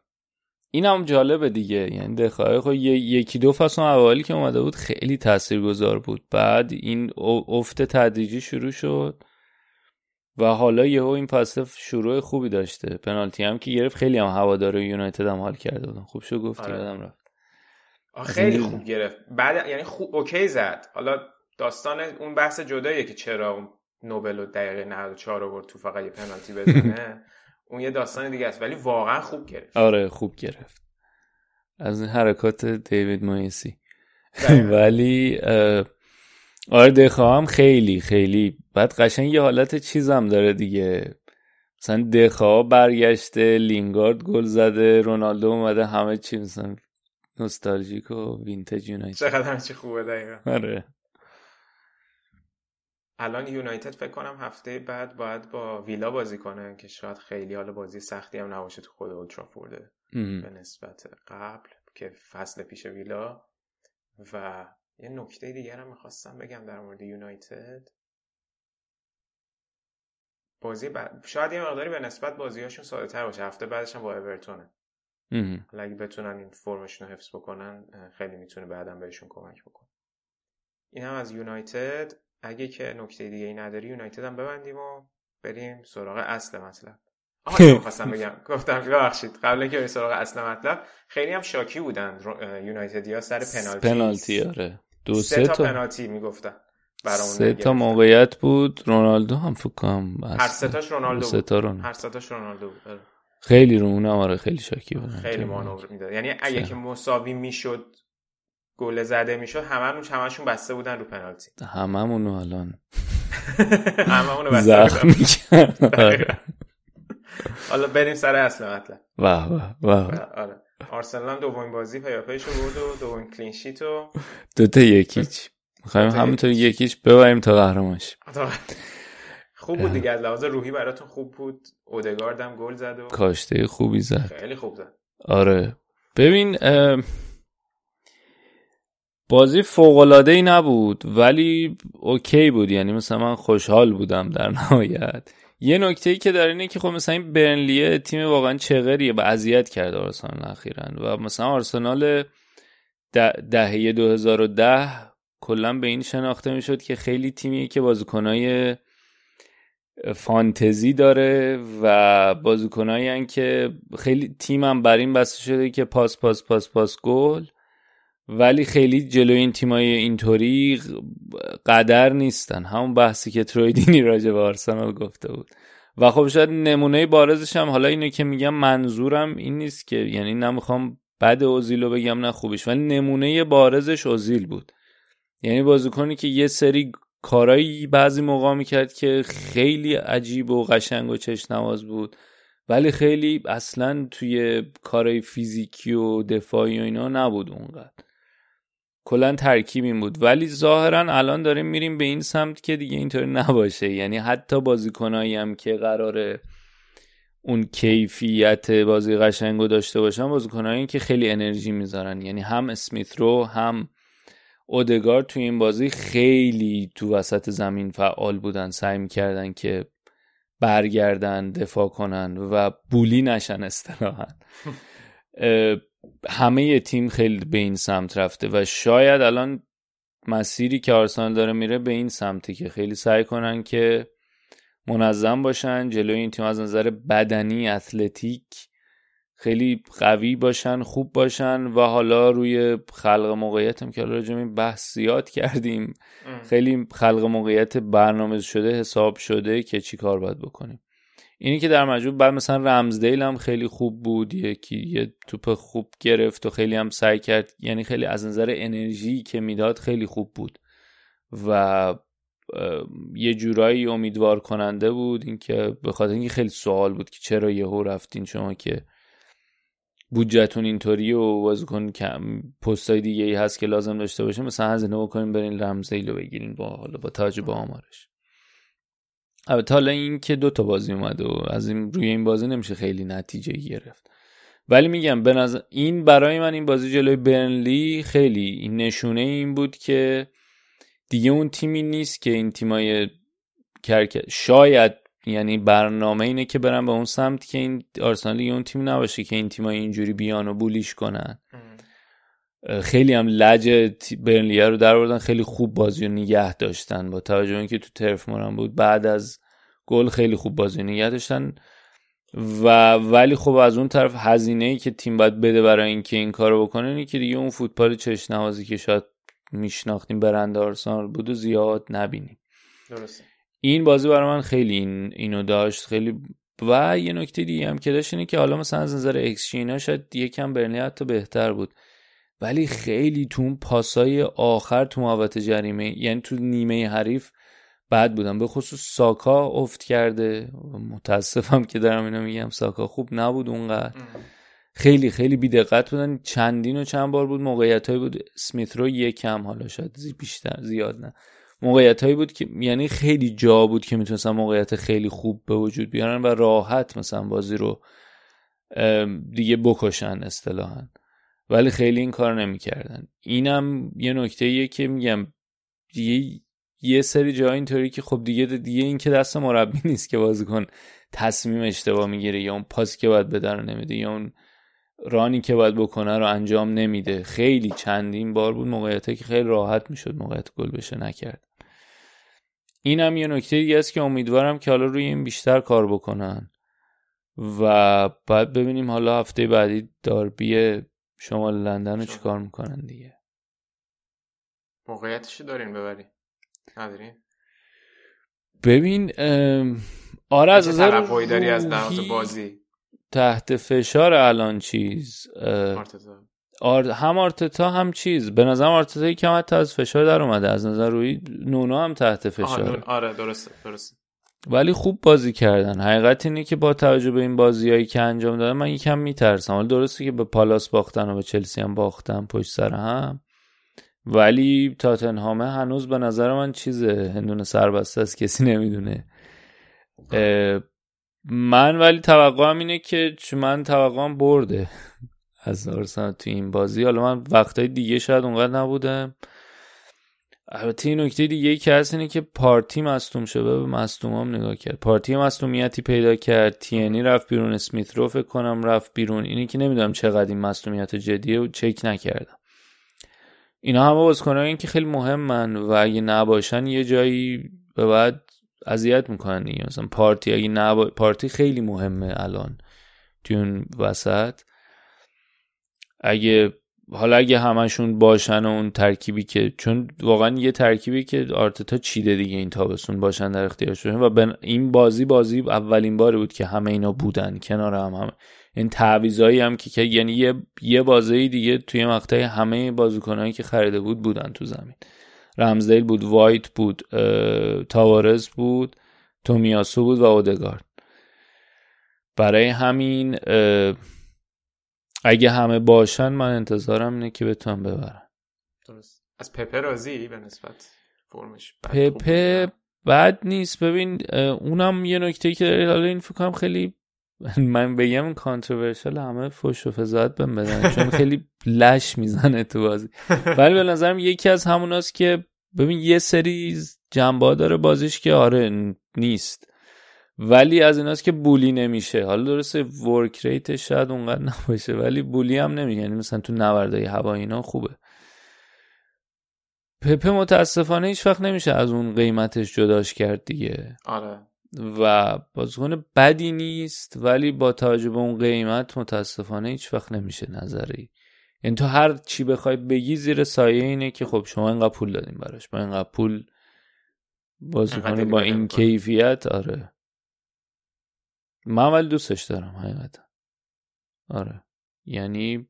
این هم جالبه دیگه. یعنی دخواه خب یکی دو فصل اولی که اومده بود خیلی تاثیرگذار بود. بعد این افت تدریجی شروع شد و حالا یهو این فصل شروع خوبی داشته. پنالتی هم که گرفت خیلی هم هوادار یونایتد هم حال کرده بودن. خوب شو گفتی آره. یادم رفت. خیلی خوب گرفت. بعد یعنی خوب اوکی زد. حالا داستان اون بحث جداییه که چرا نوبل و دقیقه 94 آورد تو فقط یه پنالتی بزنه. اون یه داستان دیگه است ولی واقعا خوب گرفت. آره خوب گرفت. از حرکات دیوید مایسی ولی آره دخواهم خیلی خیلی. بعد قشنگ یه حالت چیزم داره دیگه. مثلا دخواه برگشته لینگارد گل زده رونالدو اومده همه چی مثلا نوستالژیک و وینتج یونایتد. چقدر همه چی خوبه دقیقا. آره. الان یونایتد فکر کنم هفته بعد باید با ویلا بازی کنه که شاید خیلی حالا بازی سختی هم نباشه تو خود اولترافورد به نسبت قبل که فصل پیش ویلا. و یه نکته دیگر هم می‌خواستم بگم در مورد یونایتد. بازی بعد شاید یه مقداری به نسبت بازیهاشون ساده تر باشه. هفته بعدش هم با اورتونه حالا اگه بتونن این فرمشون رو حفظ بکنن خیلی می‌تونه بعدم بهشون کمک بکنه. این هم از یونایتد. اگه که نکته دیگه ای نداری یونایتد هم ببندیم و بریم سراغ اصل مطلب. آها خواستم بگم. گفتم ببخشید. قبل اینکه بریم سراغ اصل مطلب خیلی هم شاکی بودن یونایتدیا سر پنالتی پنالتی آره. دو سه, تا, پنالتی می‌گفتن سه تا موقعیت بود. رونالدو هم فکر کنم هر سه تاش رونالدو بود. هر سه تاش رونالدو بود. خیلی رو اونم آره خیلی شاکی بودن. خیلی مانور می‌داد. یعنی اگه که مساوی می‌شد گل زده می‌شد هممون همشون بسته بودن رو پنالتی. هممون الان. هممون می‌کرد آره. حالا بریم سر اصل مطلب. واه واه واه آره. آرسنال هم دومین بازی پیاپیش رو برد و دومین کلین شیت و دوتا یکیچ. می‌خوایم دوتا همینطور یکیچ. ببریم تا قهرمان شیم خوب بود دیگه از لحاظ روحی براتون خوب بود. اودگارد هم گل زد و کاشته خوبی زد. خیلی خوب زد. آره. ببین بازی فوقلاده ای نبود ولی اوکی بود. یعنی مثلا من خوشحال بودم در نهایت. یه نکته ای که داره اینه که خب مثلا این برنلیه تیم واقعا چغریه به اذیت کرده آرسنال اخیرا. و مثلا آرسنال ده- دهه 2010 کلا به این شناخته می‌شد که خیلی تیمیه که بازیکنای فانتزی داره و بازیکنایی که خیلی تیمم بر این بسته شده که پاس پاس پاس پاس گل. ولی خیلی جلوی این تیمای اینطوری قدر نیستن. همون بحثی که ترویدینی راجع به آرسنال گفته بود. و خب شاید نمونه بارزش هم حالا اینو که میگم منظورم این نیست که یعنی نمی‌خوام بد اوزیلو بگم نه خوبش ولی نمونه بارزش اوزیل بود. یعنی بازیکنی که یه سری کارایی بعضی موقع می‌کرد که خیلی عجیب و قشنگ و چشنواز بود. ولی خیلی اصلا توی کارهای فیزیکی و دفاعی و اینا نبود اونقدر. کلا ترکیب این بود. ولی ظاهرا الان داریم میریم به این سمت که دیگه اینطوری نباشه. یعنی حتی بازیکنایی هم که قراره اون کیفیت بازی قشنگ رو داشته باشن بازیکنایی که خیلی انرژی می‌ذارن. یعنی هم اسمیت رو هم اودگارد توی این بازی خیلی تو وسط زمین فعال بودن. سعی می‌کردن که برگردن دفاع کنن و بولی نشن اه، همه تیم خیلی به این سمت رفته و شاید الان مسیری که آرسنال داره میره به این سمته که خیلی سعی کنن که منظم باشن جلوی این تیم از نظر بدنی اتلتیک خیلی قوی باشن خوب باشن و حالا روی خلق موقعیت هم که راجع این بحث زیاد کردیم خیلی خلق موقعیت برنامه شده حساب شده که چی کار باید بکنیم. اینی که در مجموع بعد مثلا رمزدیل هم خیلی خوب بود یکی یه توپ خوب گرفت و خیلی هم سعی کرد یعنی خیلی از نظر انرژی که می‌داد خیلی خوب بود و یه جورایی امیدوار کننده بود. اینکه به خاطر اینکه خیلی سوال بود که چرا یهو رفتین شما که بودجهتون اینطوری و بازیکن کم پستای دیگه ای هست که لازم داشته باشه مثلا هزینه بکنین برین رمزیل رو بگیرین با حالا با توجه به آمارش. البته حالا این که دو تا بازی اومده و از این روی این بازی نمیشه خیلی نتیجه گرفت. ولی میگم به نظر این برای من این بازی جلوی برنلی خیلی این نشونه این بود که دیگه اون تیمی نیست که این تیمای کرکه شاید یعنی برنامه اینه که برن به اون سمت که این آرسنال اون تیم نباشه که این تیمای اینجوری بیان و بولیش کنن. خیلی هم لج برنلیه رو در خیلی خوب بازی رو نگه داشتن. با توجه به اینکه تو ترف مورن بود بعد از گل خیلی خوب بازی نگه داشتن. و ولی خب از اون طرف هزینه ای که تیم باید بده برای اینکه این کارو بکنه اینه که دیگه اون فوتبال چشنوازی که شاید میشناختیم برنده آرسنال بود و زیاد نبینیم. درسته. این بازی برای من خیلی این اینو داشت خیلی و یه نکته دیگه هم که داشت اینه که حالا مثلا از نظر اینا شاید یکم برنلی حتی بهتر بود. ولی خیلی تو اون پاسای آخر تو محوطه جریمه یعنی تو نیمه حریف بد بودن به خصوص ساکا افت کرده. متاسفم که دارم اینو میگم ساکا خوب نبود اونقدر. خیلی خیلی بیدقت بودن. چندین و چند بار بود. موقعیت بود. سمیت رو یکم حالا شاید زی- بیشتر زیاد نه. موقعیت هایی بود که یعنی خیلی جا بود که می‌تونستن موقعیت خیلی خوب به وجود بیارن و راحت مثلا بازی رو دیگه بکشن اصطلاحا. ولی خیلی این کار نمی‌کردن. اینم یه نکته ایه که میگم دیگه یه سری جا اینطوری که خب دیگه دیگه این که دست مربی نیست که بازیکن تصمیم اشتباه می‌گیره یا اون پاسی که باید بده رو نمیده یا اون رانی که باید بکنه رو انجام نمیده. خیلی چندین بار بود موقعیت که خیلی راحت می‌شد موقعیت گل بشه نکرد. این هم یه نکته دیگه است که امیدوارم که حالا روی این بیشتر کار بکنن. و بعد ببینیم حالا هفته بعدی داربی شمال لندن رو چیکار می‌کنن دیگه؟ موقعیتشو دارین ببری ندارین؟ ببین آره از توقعی داری از لحاظ بازی؟ تحت فشار الان چیز آرتتا. آر... هم آرتتا هم چیز. به نظر آرتتا کم حتی از فشار در اومده. از نظر روی نونا هم تحت فشار آره درسته درسته. ولی خوب بازی کردن. حقیقت اینه که با توجه به این بازیایی که انجام دادن من یکم میترسم. ولی درسته که به پالاس باختن و به چلسی هم باختن پشت سر هم. ولی تاتنهامه هنوز به نظر من چیزه. هندون سربسته است کسی نمی‌دونه. من ولی توقعم اینه که من توقعم برده. از آرسنال تو این بازی. حالا من وقتای دیگه شاید اونقدر نبودم. البته این نکته دیگه ای که هست اینه که پارتی مصدوم شده به مصدوم هم نگاه کرد. پارتی مصدومیتی پیدا کرد تینی رفت بیرون اسمیت رو فکر کنم رفت بیرون. اینی که نمی‌دونم چقدر این مصدومیت جدیه و چک نکردم. اینا همه بازیکنایی که خیلی مهمن و اگه نباشن یه جایی به بعد اذیت می‌کنن دیگه. مثلا پارتی اگه نبا... پارتی خیلی مهمه الان تو اون وسط. اگه حالا اگه همشون باشن و اون ترکیبی که چون واقعا یه ترکیبی که آرتتا چیده دیگه این تابستون باشن در اختیارشون و این بازی بازی اولین باری بود که همه اینا بودن کنار هم همه. این تعویضایی هم که یعنی یه یه بازی دیگه توی مقطع همه بازیکنایی که خریده بود بودن تو زمین. رمزدیل بود وایت بود تاوارز بود تومیاسو بود و اودگارد. برای همین اگه همه باشن من انتظارم اینه که بتونم ببرن درست. از پپه راضی به نسبت فرمش پپه بد نیست. ببین اونم یه نکته که داره حالا این فکرم خیلی من بگم کانتروورشال همه فش و فضاحت بهم بدن چون خیلی لش می‌زنه تو بازی. ولی به نظرم یکی از هموناست که ببین یه سری جنبا داره بازیش که آره نیست. ولی از ایناست که بولی نمیشه. حالا درسته ورک ریت شاید اونقدر نباشه ولی بولی هم نمیگه. یعنی مثلا تو نوردای هوا اینا خوبه. پپه متاسفانه هیچ وقت نمیشه از اون قیمتش جداش کرد دیگه. آره. و بازیکن بدی نیست ولی با توجه به اون قیمت متاسفانه هیچ وقت نمیشه نظری. یعنی تو هر چی بخوای بگی زیر سایه اینه که خب شما اینقدر پول دادیم براش. با اینقدر پول بازیکن با این کیفیت آره. من ولی دوستش دارم حقیقتا. آره. یعنی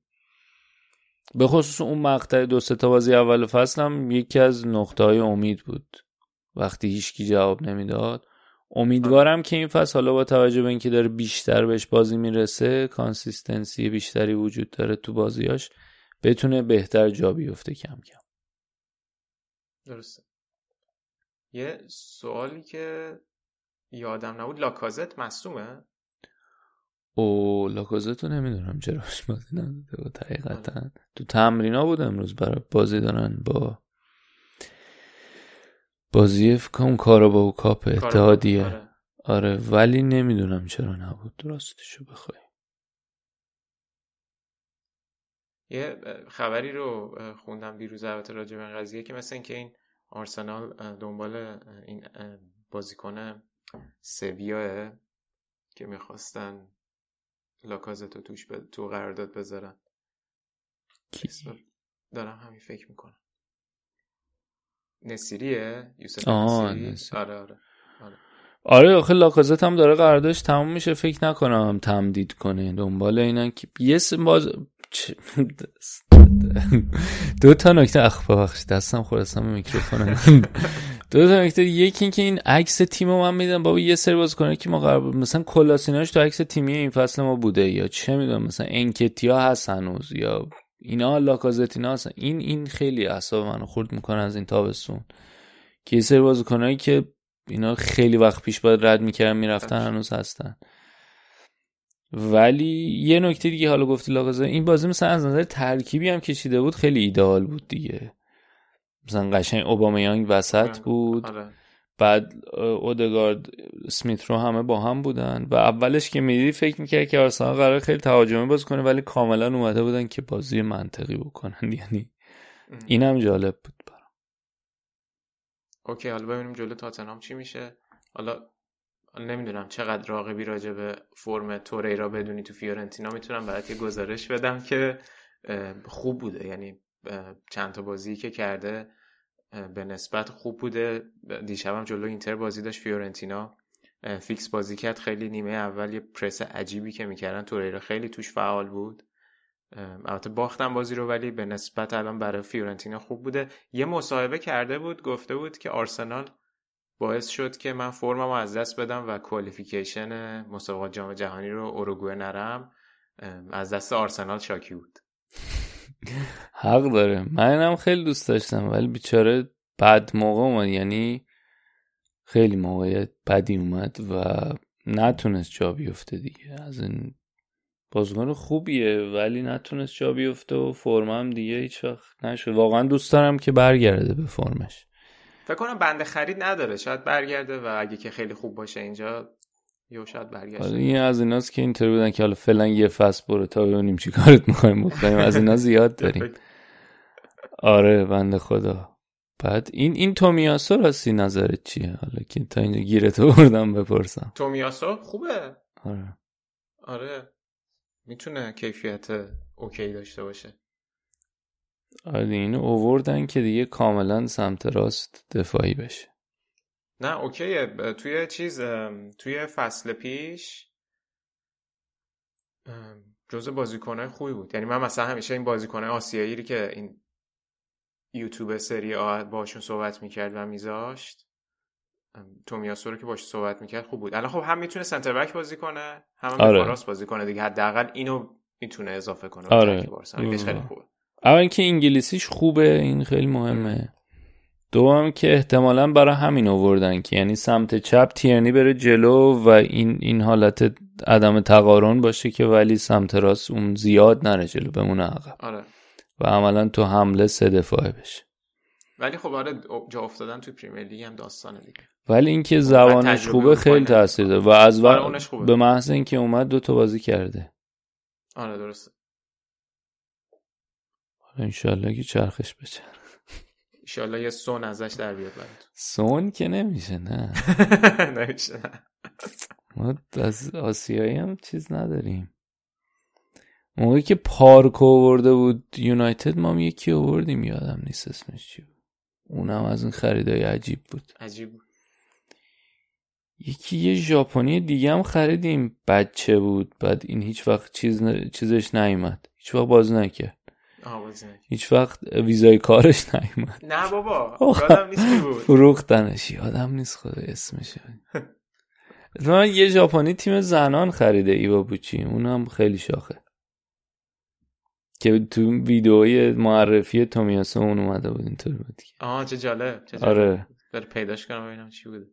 به خصوص اون مقطع دو تا بازی اول فصلم یکی از نقطه های امید بود. وقتی هیچکی جواب نمی‌داد. امیدوارم که این فصل حالا با توجه به اینکه داره بیشتر بهش بازی می‌رسه consistency بیشتری وجود داره تو بازیاش بتونه بهتر جا بیفته کم کم. درسته. یه سوالی که یادم نبود. لاکازت مصدومه او لاکازت رو نمی‌دونم چرا بازی نداده بود حقیقتا. تو تمرینا بود امروز برای بازی دارن با بازی فکرم کارا با کاپ اتحادیه. آره. آره ولی نمی‌دونم چرا نبود. راستشو بخوای. یه خبری رو خوندم دیروز البته راجع به قضیه که مثل اینکه این آرسنال دنبال این بازیکن سویاه که می‌خواستن لاکازتو توش ب... تو قرارداد بذارن. دارم همین فکر می‌کنم. نصیریه؟ یوسف نصیری؟ آره آره آره. آره آخه لاکازت هم داره قراردادش تموم میشه فکر نکنم تمدید کنه. دنبال اینا که یه باز دو تا نکته اخ ببخش دستم خورستم میکروفون دو تا نکته یکی اینکه این عکس تیم رو من میدم. بابا یه سری کنه که ما قرار مثلا کلاسیناش تو عکس تیمی این فصل ما بوده یا چه می‌دونم مثلا انکتیا هست هنوز یا اینا لاکازتینا هستن این این خیلی اعصاب منو خورد می‌کنه از این تابستون. که یه سری بازیکنایی که اینا خیلی وقت پیش باید رد می‌کردن می‌رفتن هنوز هستن. ولی یه نکته دیگه حالا گفتی لاکازت. این بازی مثلا از نظر ترکیبی هم کشیده بود خیلی ایدئال بود دیگه. مثلا قشنگ اوبامیانگ وسط بود. آره. بعد اودگارد سمیت رو همه با هم بودن. و اولش که میدی فکر می‌کرد که آرسنال قرار خیلی تهاجمی باز کنه ولی کاملا اومده بودن که بازی منطقی بکنن. یعنی اینم جالب بود برام. okay حالا ببینیم جلو تاتنهام چی میشه. حالا نمی‌دونم چقدر راغبی راجع به فرم توریرا بدونی تو فیورنتینا. می‌تونم برات یه گزارش بدم که خوب بوده. یعنی چند تا بازی که کرده به نسبت خوب بوده. دیشبم جلو اینتر بازی داشت فیورنتینا. فیکس بازی کرد. خیلی نیمه اول یه پرس عجیبی که می‌کردن. توریرا خیلی توش فعال بود. البته باختم بازی رو ولی به نسبت الان برای فیورنتینا خوب بوده. یه مصاحبه کرده بود گفته بود که آرسنال باعث شد که من فرمم از دست بدم و کوالیفیکیشن مسابقات جام جهانی رو اوروگوئه نرم. از دست آرسنال شاکی بود. حق داره. منم خیلی دوست داشتم ولی بیچاره بد موقع اومد. یعنی خیلی موقعیت بدی اومد و نتونست جا بیفته دیگه. از این بازیکن خوبیه ولی نتونست جا بیفته و فرمم دیگه هیچ وقت نشد. واقعا دوست دارم که برگرده به فرمش. فکر کنم بند خرید نداره. شاید برگرده و اگه که خیلی خوب باشه اینجا یو شاید برگرده حالا این از ایناست که اینطوری بودن که حالا فعلا یه فصل برو تا ببینیم چی کارت می‌خوایم بکنیم از اینا زیاد داریم. آره بنده خدا. بعد این این تومیاسو راستی نظرت چیه؟ حالا که تا اینجا گیرتو بردم بپرسم. تومیاسو؟ خوبه. آره. آره. می‌تونه کیفیت اوکی داشته باشه. آره اینو اووردن که دیگه کاملا سمت راست دفاعی بشه. نه اوکیه. توی چیز توی فصل پیش جزء بازیکنهای خوبی بود. یعنی من مثلا همیشه این بازیکنهای آسیایی که این یوتیوب سری آ باشون صحبت می‌کرد و میذاشت تومیاسو رو که باش صحبت می‌کرد خوب بود. الان خب هم می‌تونه سنتر بک بازی کنه هم آره. راست بازی کنه دیگه. حداقل اینو می‌تونه اضافه کنه. آره. خیلی خوبه. اول اینکه انگلیسیش خوبه این خیلی مهمه. دوم که احتمالا برای همین آوردن که یعنی سمت چپ تیرنی بره جلو و این این حالت عدم تقارن باشه که ولی سمت راست اون زیاد نره جلو بمونه عقب. آره. و عملا تو حمله سه دفاعه بشه. ولی خب آره جا افتادن تو پریمیر لیگ هم داستانه دیگه. ولی اینکه زبانش خوبه خیلی تاثیر داره. و از آره به محض اینکه اومد دو تا بازی کرده. آره درسته. انشالله که چرخش بچرخ انشالله یه سون ازش در بیاد برد سون که نمیشه نه. نمیشه ما از آسیایی هم چیز نداریم. موقعی که پارک آورده بود یونایتد ما هم یکی آوردیم یادم نیست اسمش چی بود. اونم از این خریدای عجیب بود. عجیب بود. یکی یه ژاپنی دیگه هم خریدیم. بچه بود بعد این هیچ وقت چیز ن... چیزش نیومد. هیچ وقت باز نکرد. هیچ وقت ویزای کارش نیومد. نه بابا یادم نیست بود. فروختنش. یادم نیست خدا اسمش من یه ژاپنی تیم زنان خریده ایوا بوچی. اونم خیلی شاخه. که تو ویدئوی معرفی تومیاسو اون اومده بود اینطور بود آها چه جالب چه جالب. آره. بر پیداش کنم ببینم چی بوده.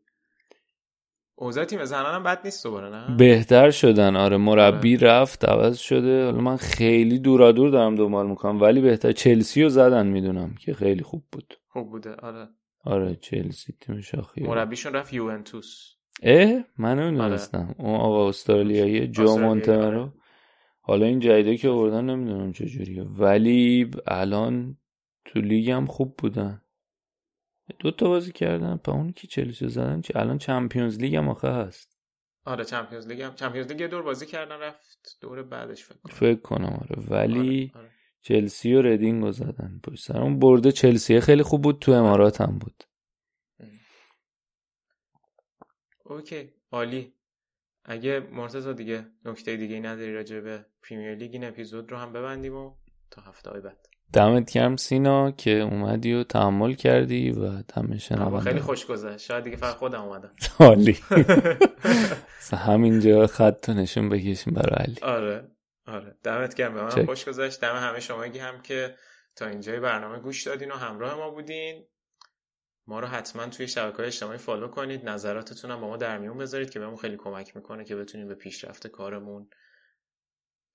اوضاع تیم زنان هم بد نیست دوباره نه؟ بهتر شدن. آره مربی آره. رفت عوض شده. حالا من خیلی دورا دور دارم دنبال می‌کنم ولی بهتر چلسی رو زدن می‌دونم که خیلی خوب بود. خوب بوده آره. آره چلسی تیم شاخی. مربیشون رفت یوونتوس. اه؟ من نمی‌دونستم. آره. اون آقا استرالیایی جو مونتمرو حالا این جدیده که آوردن نمی‌دونم چجوریه. ولی الان تو لیگ هم خوب بودن. دو تا بازی کردن. په اون که چلسی زدن چه الان Champions League هم آخه هست. آره Champions League هم Champions League دور بازی کردن رفت دور بعدش فکر کنم. فکر کنم آره. ولی آره. آره. چلسی و ردینگ رو زدن پشت سر. اون برده چلسی خیلی خوب بود تو امارات هم بود. اوکی عالی. اگه مرتضی دیگه نکته دیگه نداری راجع به پریمیر لیگ این اپیزود رو هم ببندیم و تا هفته بعد. دمت گرم سینا که اومدی و تحمل کردی و دم شنونده. خیلی خوش گذشت. شاید دیگه فقط خودم اومدم. عالی. همینجا خط نشون بکشیم برای علی. آره آره. دمت گرم. به من خوش گذشت. دم همه شما هم که تا اینجای برنامه گوش دادین و همراه ما بودین. ما رو حتما توی شبکه های اجتماعی فالو کنید. نظراتتون هم با ما در میون بذارید که بهمون خیلی کمک می‌کنه که بتونیم به پیشرفت کارمون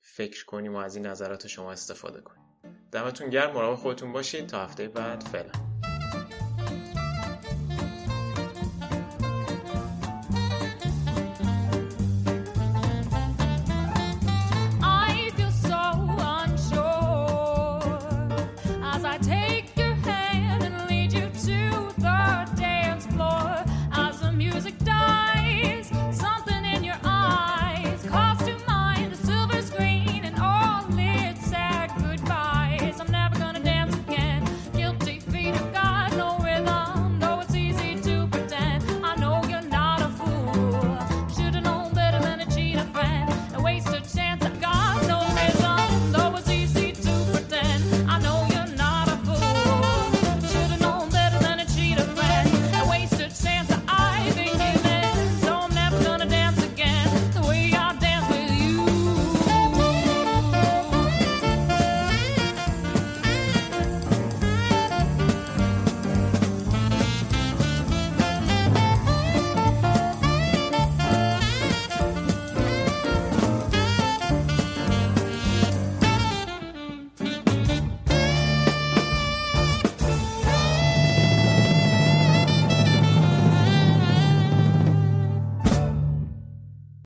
فکر کنیم و از این نظرات شما استفاده کنیم. دمتون گرم مراقب خودتون باشید تا هفته بعد فعلا.